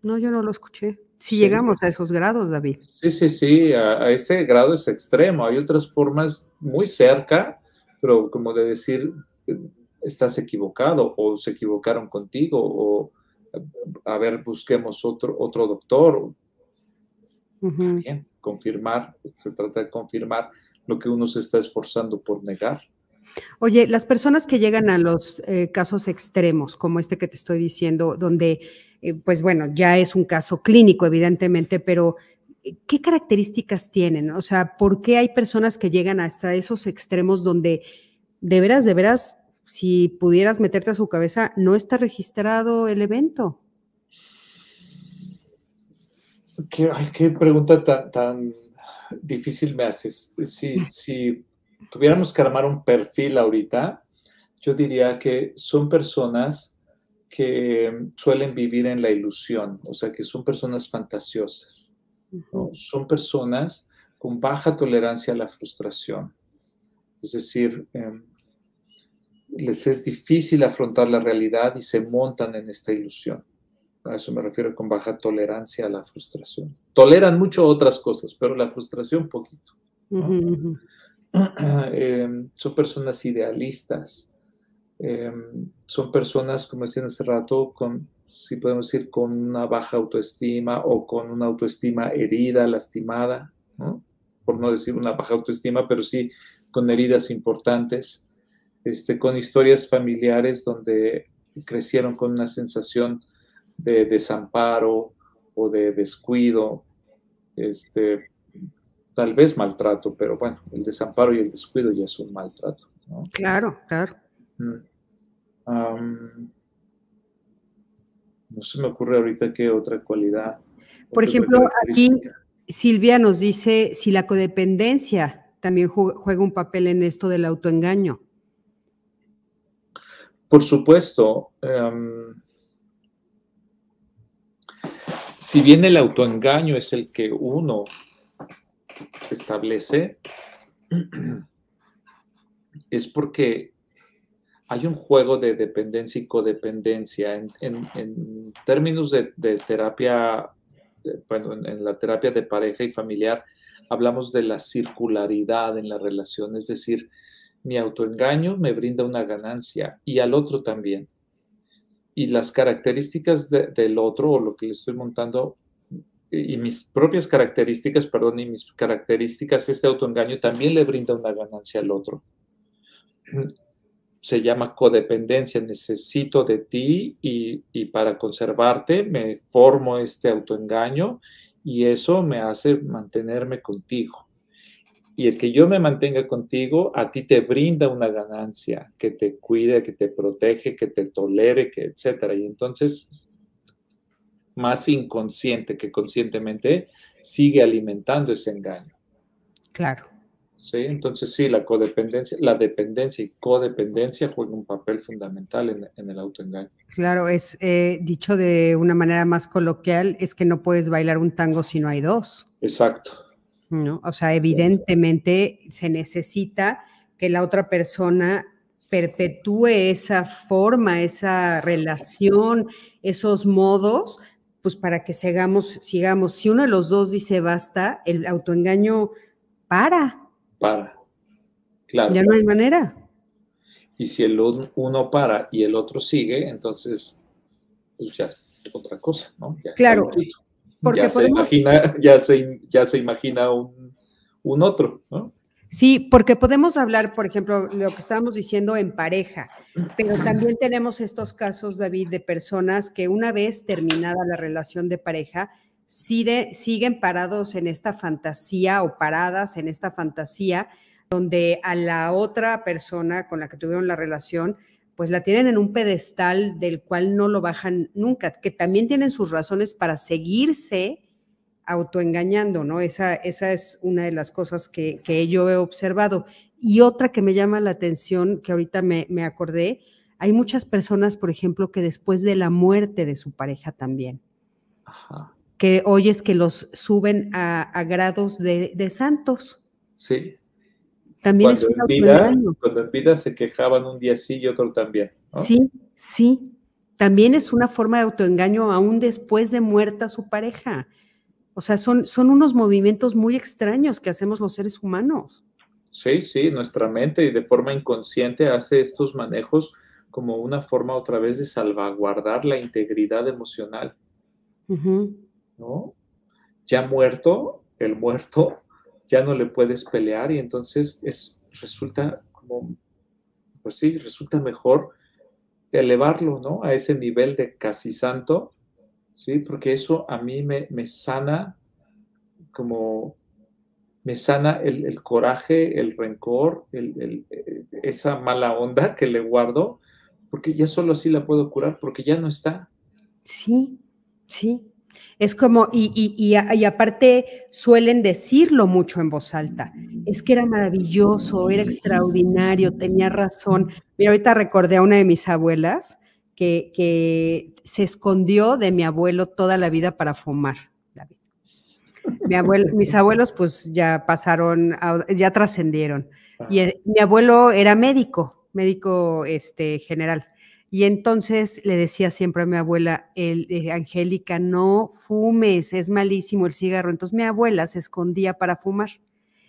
A: no, yo no lo escuché. Si llegamos a esos grados, David.
B: Sí, sí, sí, a, ese grado es extremo. Hay otras formas muy cerca, pero como de decir, estás equivocado o se equivocaron contigo o, a ver, busquemos otro, otro doctor Bien, confirmar, se trata de confirmar lo que uno se está esforzando por negar.
A: Oye, las personas que llegan a los eh, casos extremos, como este que te estoy diciendo, donde, eh, pues bueno, ya es un caso clínico, evidentemente, pero eh, ¿qué características tienen? O sea, ¿por qué hay personas que llegan hasta esos extremos donde de veras, de veras, si pudieras meterte a su cabeza, no está registrado el evento?
B: Qué, qué pregunta tan, difícil me haces. Si, si tuviéramos que armar un perfil ahorita, yo diría que son personas que suelen vivir en la ilusión, o sea, que son personas fantasiosas, son personas con baja tolerancia a la frustración. Es decir, em, les es difícil afrontar la realidad y se montan en esta ilusión. A eso me refiero con baja tolerancia a la frustración. Toleran mucho otras cosas, pero la frustración poquito. Em, son personas idealistas, em, son personas, como decían hace rato, con, si podemos decir, con una baja autoestima o con una autoestima herida, lastimada, por no decir una baja autoestima, pero sí con heridas importantes, este, con historias familiares donde crecieron con una sensación de desamparo o de descuido, este, tal vez maltrato, pero bueno, el desamparo y el descuido ya es un maltrato.
A: Claro, claro.
B: Mm. No se me ocurre ahorita qué otra cualidad.
A: Por ejemplo, aquí Silvia nos dice si la codependencia también juega un papel en esto del autoengaño.
B: Por supuesto. Si bien el autoengaño es el que uno establece, es porque hay un juego de dependencia y codependencia. En, términos de, terapia, bueno, en, la terapia de pareja y familiar, hablamos de la circularidad en la relación, es decir, mi autoengaño me brinda una ganancia y al otro también. Y las características del otro o lo que le estoy montando y mis propias características, perdón, y mis características, este autoengaño también le brinda una ganancia al otro. Se llama codependencia, necesito de ti y, y para conservarte me formo este autoengaño y eso me hace mantenerme contigo. Y el que yo me mantenga contigo, a ti te brinda una ganancia, que te cuide, que te protege, que te tolere, que etcétera. Y entonces más inconsciente que conscientemente, sigue alimentando ese engaño.
A: Claro.
B: Sí, entonces sí, la codependencia, la dependencia y codependencia juegan un papel fundamental en, el autoengaño.
A: Claro, es eh, dicho de una manera más coloquial, es que no puedes bailar un tango si no hay dos.
B: Exacto.
A: ¿No? O sea, evidentemente se necesita que la otra persona perpetúe esa forma, esa relación, esos modos, pues para que sigamos, sigamos. Si uno de los dos dice basta, el autoengaño para.
B: Para. Claro.
A: Ya no hay manera.
B: Y si el uno para y el otro sigue, entonces pues ya es otra cosa, ¿no?
A: claro.
B: Porque ya, se imagina, ya, se, ya se imagina un, un otro, ¿no?
A: Sí, porque podemos hablar, por ejemplo, lo que estábamos diciendo en pareja, pero también tenemos estos casos, David, de personas que una vez terminada la relación de pareja, siguen parados en esta fantasía o paradas en esta fantasía donde a la otra persona con la que tuvieron la relación, pues la tienen en un pedestal del cual no lo bajan nunca, que también tienen sus razones para seguirse autoengañando, ¿no? Esa, esa es una de las cosas que, yo he observado. Y otra que me llama la atención, que ahorita me, acordé, hay muchas personas, por ejemplo, que después de la muerte de su pareja también, que oyes que los suben a, grados de, santos.
B: Sí.
A: También cuando es en vida,
B: Cuando en vida se quejaban un día sí y otro también.
A: Sí, sí. También es una forma de autoengaño aún después de muerta su pareja. O sea, son, son unos movimientos muy extraños que hacemos los seres humanos.
B: Sí, sí, nuestra mente de forma inconsciente hace estos manejos como una forma otra vez de salvaguardar la integridad emocional. ¿No? Ya muerto, el muerto, ya no le puedes pelear y entonces es, resulta como, pues sí, resulta mejor elevarlo, ¿no? A ese nivel de casi santo ¿sí? Porque eso a mí me, sana como, me sana el, coraje, el rencor, el, esa mala onda que le guardo, porque ya solo así la puedo curar, porque ya no está.
A: Sí, sí. Es como, y, y, y, aparte suelen decirlo mucho en voz alta. Es que era maravilloso, era extraordinario, tenía razón. Mira, ahorita recordé a una de mis abuelas que, se escondió de mi abuelo toda la vida para fumar, David. mis abuelos pues ya pasaron, ya trascendieron. Y mi abuelo era médico, médico este, general. Y entonces le decía siempre a mi abuela, el, eh, Angélica, no fumes, es malísimo el cigarro. Entonces mi abuela se escondía para fumar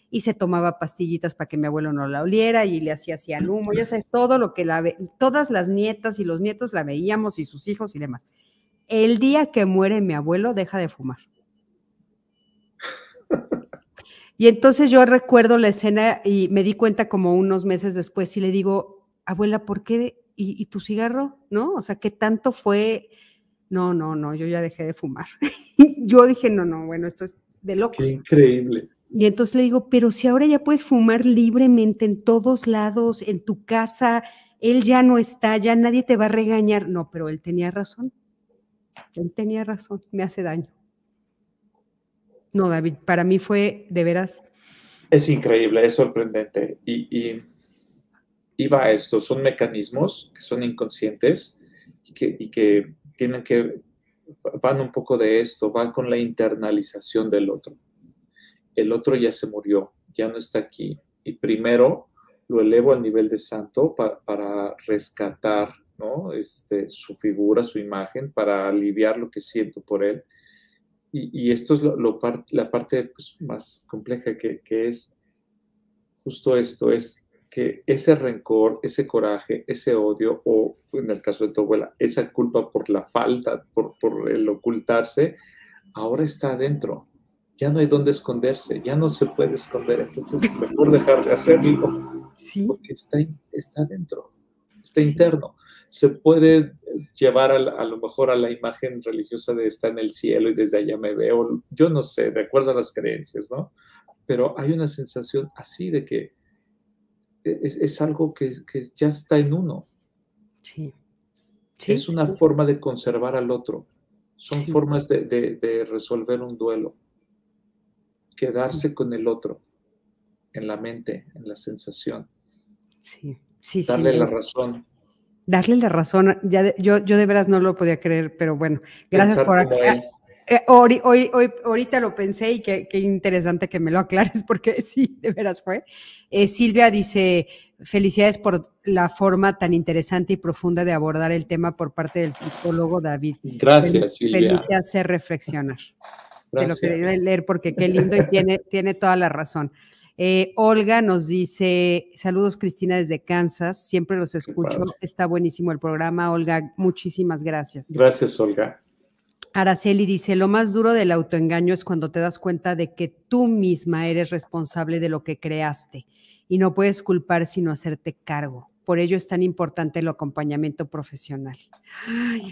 A: y se tomaba pastillitas para que mi abuelo no la oliera y le hacía así al humo, ya sabes, todo lo que la ve, todas las nietas y los nietos la veíamos y sus hijos y demás. El día que muere mi abuelo, deja de fumar. Y entonces yo recuerdo la escena y me di cuenta como unos meses después y le digo, abuela, ¿por qué? ¿Y, tu cigarro? ¿No? O sea, ¿qué tanto fue? No, no, no, yo ya dejé de fumar. yo dije, no, no, bueno, esto es de locos.
B: Qué increíble.
A: Y entonces le digo, pero si ahora ya puedes fumar libremente en todos lados, en tu casa, él ya no está, ya nadie te va a regañar. No, pero él tenía razón. Él tenía razón, me hace daño. No, David, para mí fue de veras.
B: Es increíble, es sorprendente. Y, y, va a esto, son mecanismos que son inconscientes y que, tienen que, van un poco de esto, van con la internalización del otro el otro ya se murió, ya no está aquí. Y primero lo elevo al nivel de santo para rescatar ¿no? este, su figura, su imagen, para aliviar lo que siento por él. Y, esto es lo, la parte pues, más compleja que, es justo esto, es que ese rencor, ese coraje, ese odio, o en el caso de tu abuela, esa culpa por la falta, por, por el ocultarse, ahora está adentro ya no hay dónde esconderse, ya no se puede esconder, entonces es mejor dejar de hacerlo, sí. porque está, está dentro, está interno. Se puede llevar a, a, lo mejor a la imagen religiosa de estar en el cielo y desde allá me veo, yo no sé, de acuerdo a las creencias, ¿no? Pero hay una sensación así de que es, es algo que, que, ya está en uno.
A: Sí.
B: sí es una forma de conservar al otro. Son formas de, de, de resolver un duelo quedarse con el otro en la mente, en la sensación.
A: Sí, sí,
B: Darle la razón.
A: Darle la razón. Ya yo, yo de veras no lo podía creer, pero bueno, gracias por aquí. Eh, hoy, hoy, ahorita lo pensé y qué, interesante que me lo aclares porque sí, de veras fue. Eh, Silvia dice, felicidades por la forma tan interesante y profunda de abordar el tema por parte del psicólogo David.
B: Gracias, Silvia.
A: Feliz hacer reflexionar lo quería leer porque qué lindo y tiene, tiene toda la razón. Eh, Olga nos dice, saludos Cristina desde Kansas, siempre los escucho, está buenísimo el programa, Olga, muchísimas gracias.
B: Gracias, Olga.
A: Araceli dice, lo más duro del autoengaño es cuando te das cuenta de que tú misma eres responsable de lo que creaste y no puedes culpar sino hacerte cargo. Por ello es tan importante el acompañamiento profesional.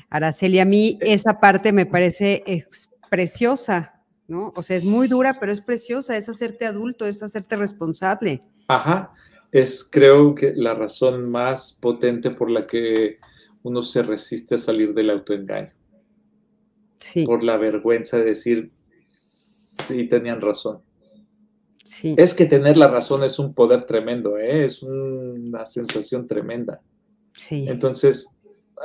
A: Araceli, a mí esa parte me parece preciosa, ¿no? O sea, es muy dura, pero es preciosa, es hacerte adulto, es hacerte responsable.
B: Ajá, es creo que la razón más potente por la que uno se resiste a salir del autoengaño.
A: Sí.
B: Por la vergüenza de decir, sí, tenían razón. Sí. Es que tener la razón es un poder tremendo, ¿eh? es una sensación tremenda.
A: Sí.
B: Entonces,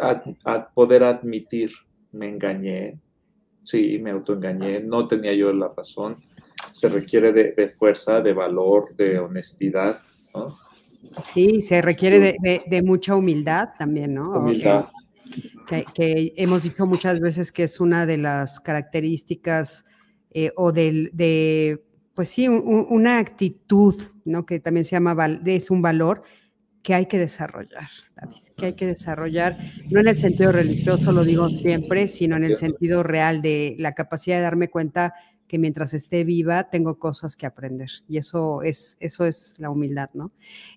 B: a poder admitir, me engañé, sí, me autoengañé, no tenía yo la razón. Se requiere de, fuerza, de valor, de honestidad, ¿no?
A: Sí, se requiere de, mucha humildad también, ¿no?
B: Humildad.
A: Que, hemos dicho muchas veces que es una de las características eh, o del, de, pues sí, una actitud, ¿no? Que también se llama, es un valor que hay que desarrollar, David que hay que desarrollar, no en el sentido religioso, lo digo siempre, sino en el sentido real de la capacidad de darme cuenta que mientras esté viva tengo cosas que aprender. Y eso es, eso es la humildad, ¿no?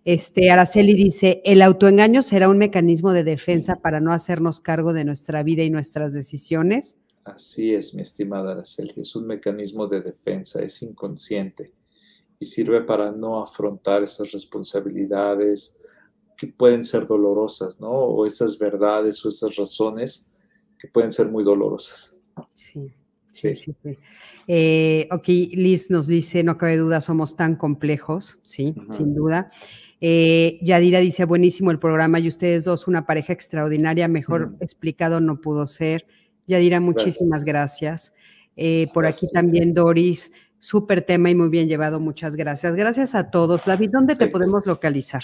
A: Este, Araceli dice, el autoengaño será un mecanismo de defensa para no hacernos cargo de nuestra vida y nuestras decisiones.
B: Así es, mi estimada Araceli, es un mecanismo de defensa, es inconsciente y sirve para no afrontar esas responsabilidades, que pueden ser dolorosas, ¿no? O esas verdades o esas razones que pueden ser muy dolorosas.
A: Sí. Sí, sí, sí. Eh, ok, Liz nos dice, no cabe duda, somos tan complejos, sí, sin duda. Eh, Yadira dice, buenísimo el programa y ustedes dos, una pareja extraordinaria, mejor explicado no pudo ser. Yadira, muchísimas gracias. Eh, por aquí también Doris, súper tema y muy bien llevado, muchas gracias. Gracias a todos. David, ¿dónde te podemos localizar?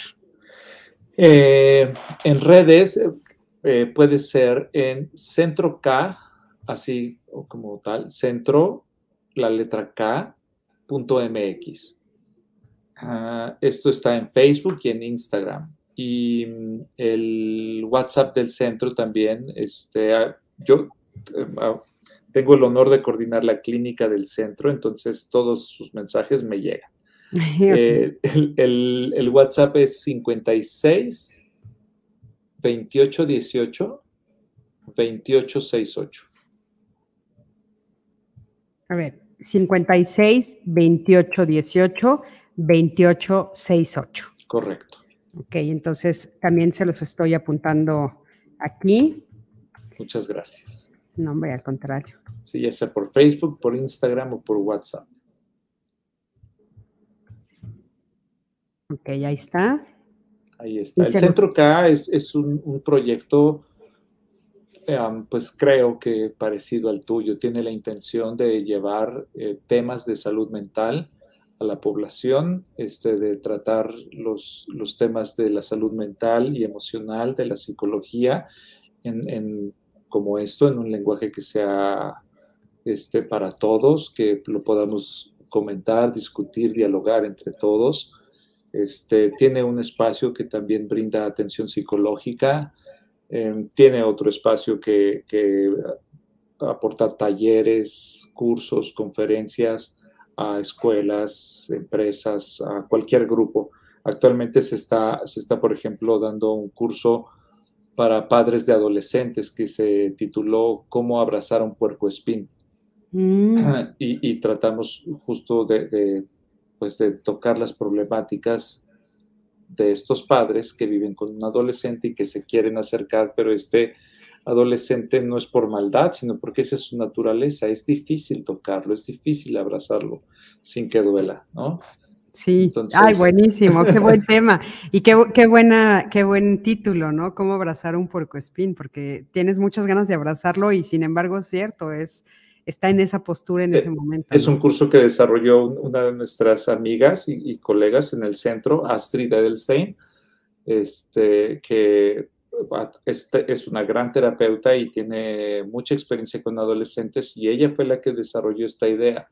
B: En redes puede ser en Centro K, así como tal, Centro, la letra K, punto MX. Ah, esto está en Facebook y en Instagram. Y mm, el WhatsApp del centro también, este, ah, yo eh, ah, tengo el honor de coordinar la clínica del centro, entonces todos sus mensajes me llegan. Eh, el, el, WhatsApp es 56 28 18 28 68.
A: A ver, 56 28 18 28 68.
B: Correcto.
A: Ok, entonces también se los estoy apuntando aquí.
B: Muchas gracias.
A: No, hombre, al contrario.
B: Sí, ya sea por Facebook, por Instagram o por WhatsApp.
A: Ok, ahí está.
B: Ahí está. El Centro K es, un, proyecto, pues creo que parecido al tuyo. Tiene la intención de llevar eh, temas de salud mental a la población, este, de tratar los, los, temas de la salud mental y emocional, de la psicología, en, como esto, en un lenguaje que sea este, para todos, que lo podamos comentar, discutir, dialogar entre todos. Este, tiene un espacio que también brinda atención psicológica, em, tiene otro espacio que, que aporta talleres, cursos, conferencias, a escuelas, empresas, a cualquier grupo. Actualmente se está, se está, por ejemplo, dando un curso para padres de adolescentes que se tituló Cómo abrazar a un puerco espín. Mm. Y, tratamos justo de, pues de tocar las problemáticas de estos padres que viven con un adolescente y que se quieren acercar, pero este adolescente no es por maldad, sino porque esa es su naturaleza. Es difícil tocarlo, es difícil abrazarlo sin que duela, ¿no?
A: Sí, ay, buenísimo, qué buen tema. Y qué, qué, buena, qué buen título, ¿no? Cómo abrazar un puercoespín, porque tienes muchas ganas de abrazarlo y sin embargo es cierto, es, está en esa postura en eh, ese momento.
B: Es un curso que desarrolló una de nuestras amigas y, colegas en el centro, Astrid Edelstein, este, que este, es una gran terapeuta y tiene mucha experiencia con adolescentes y ella fue la que desarrolló esta idea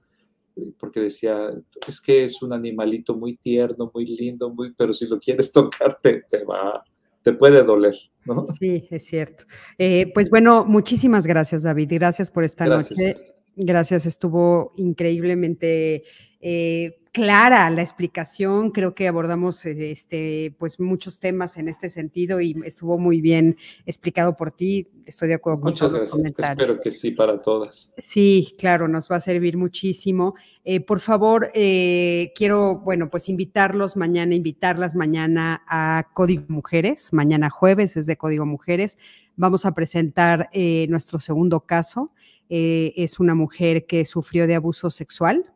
B: porque decía, es que es un animalito muy tierno, muy lindo, muy, pero si lo quieres tocar te, va, te puede doler, ¿no?
A: Sí, es cierto. Eh, pues bueno, muchísimas gracias, David. Gracias por esta noche. Gracias, estuvo increíblemente eh, clara la explicación, creo que abordamos este, pues muchos temas en este sentido y estuvo muy bien explicado por ti. Estoy de acuerdo con todos los comentarios.
B: Espero que sí para todas.
A: Sí, claro, nos va a servir muchísimo. Eh, por favor, eh, quiero, bueno, pues invitarlos mañana, invitarlas mañana a Código Mujeres. Mañana jueves es de Código Mujeres. Vamos a presentar eh, nuestro segundo caso. Es una mujer que sufrió de abuso sexual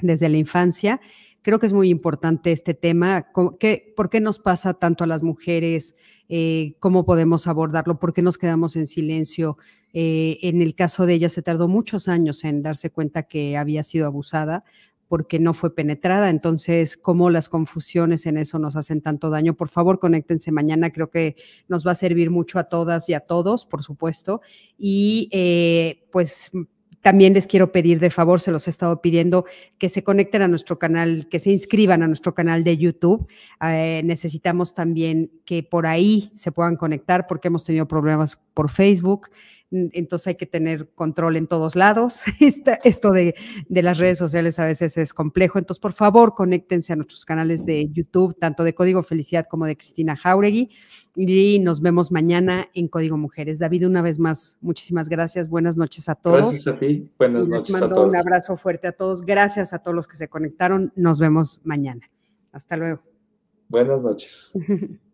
A: desde la infancia. Creo que es muy importante este tema. ¿Qué, ¿Por qué nos pasa tanto a las mujeres? Eh, ¿Cómo podemos abordarlo? ¿Por qué nos quedamos en silencio? Eh, en el caso de ella se tardó muchos años en darse cuenta que había sido abusada porque no fue penetrada. Entonces, ¿cómo las confusiones en eso nos hacen tanto daño? Por favor, conéctense mañana. Creo que nos va a servir mucho a todas y a todos, por supuesto. Y eh, pues también les quiero pedir de favor, se los he estado pidiendo, que se conecten a nuestro canal, que se inscriban a nuestro canal de YouTube. Eh, necesitamos también que por ahí se puedan conectar porque hemos tenido problemas por Facebook entonces hay que tener control en todos lados. Esto de, las redes sociales a veces es complejo, entonces por favor conéctense a nuestros canales de YouTube, tanto de Código Felicidad como de Cristina Jauregui, y nos vemos mañana en Código Mujeres. David, una vez más, muchísimas gracias, buenas noches a todos.
B: Gracias a ti, buenas noches
A: Les mando un abrazo fuerte a todos, gracias a todos los que se conectaron, nos vemos mañana. Hasta luego.
B: Buenas noches.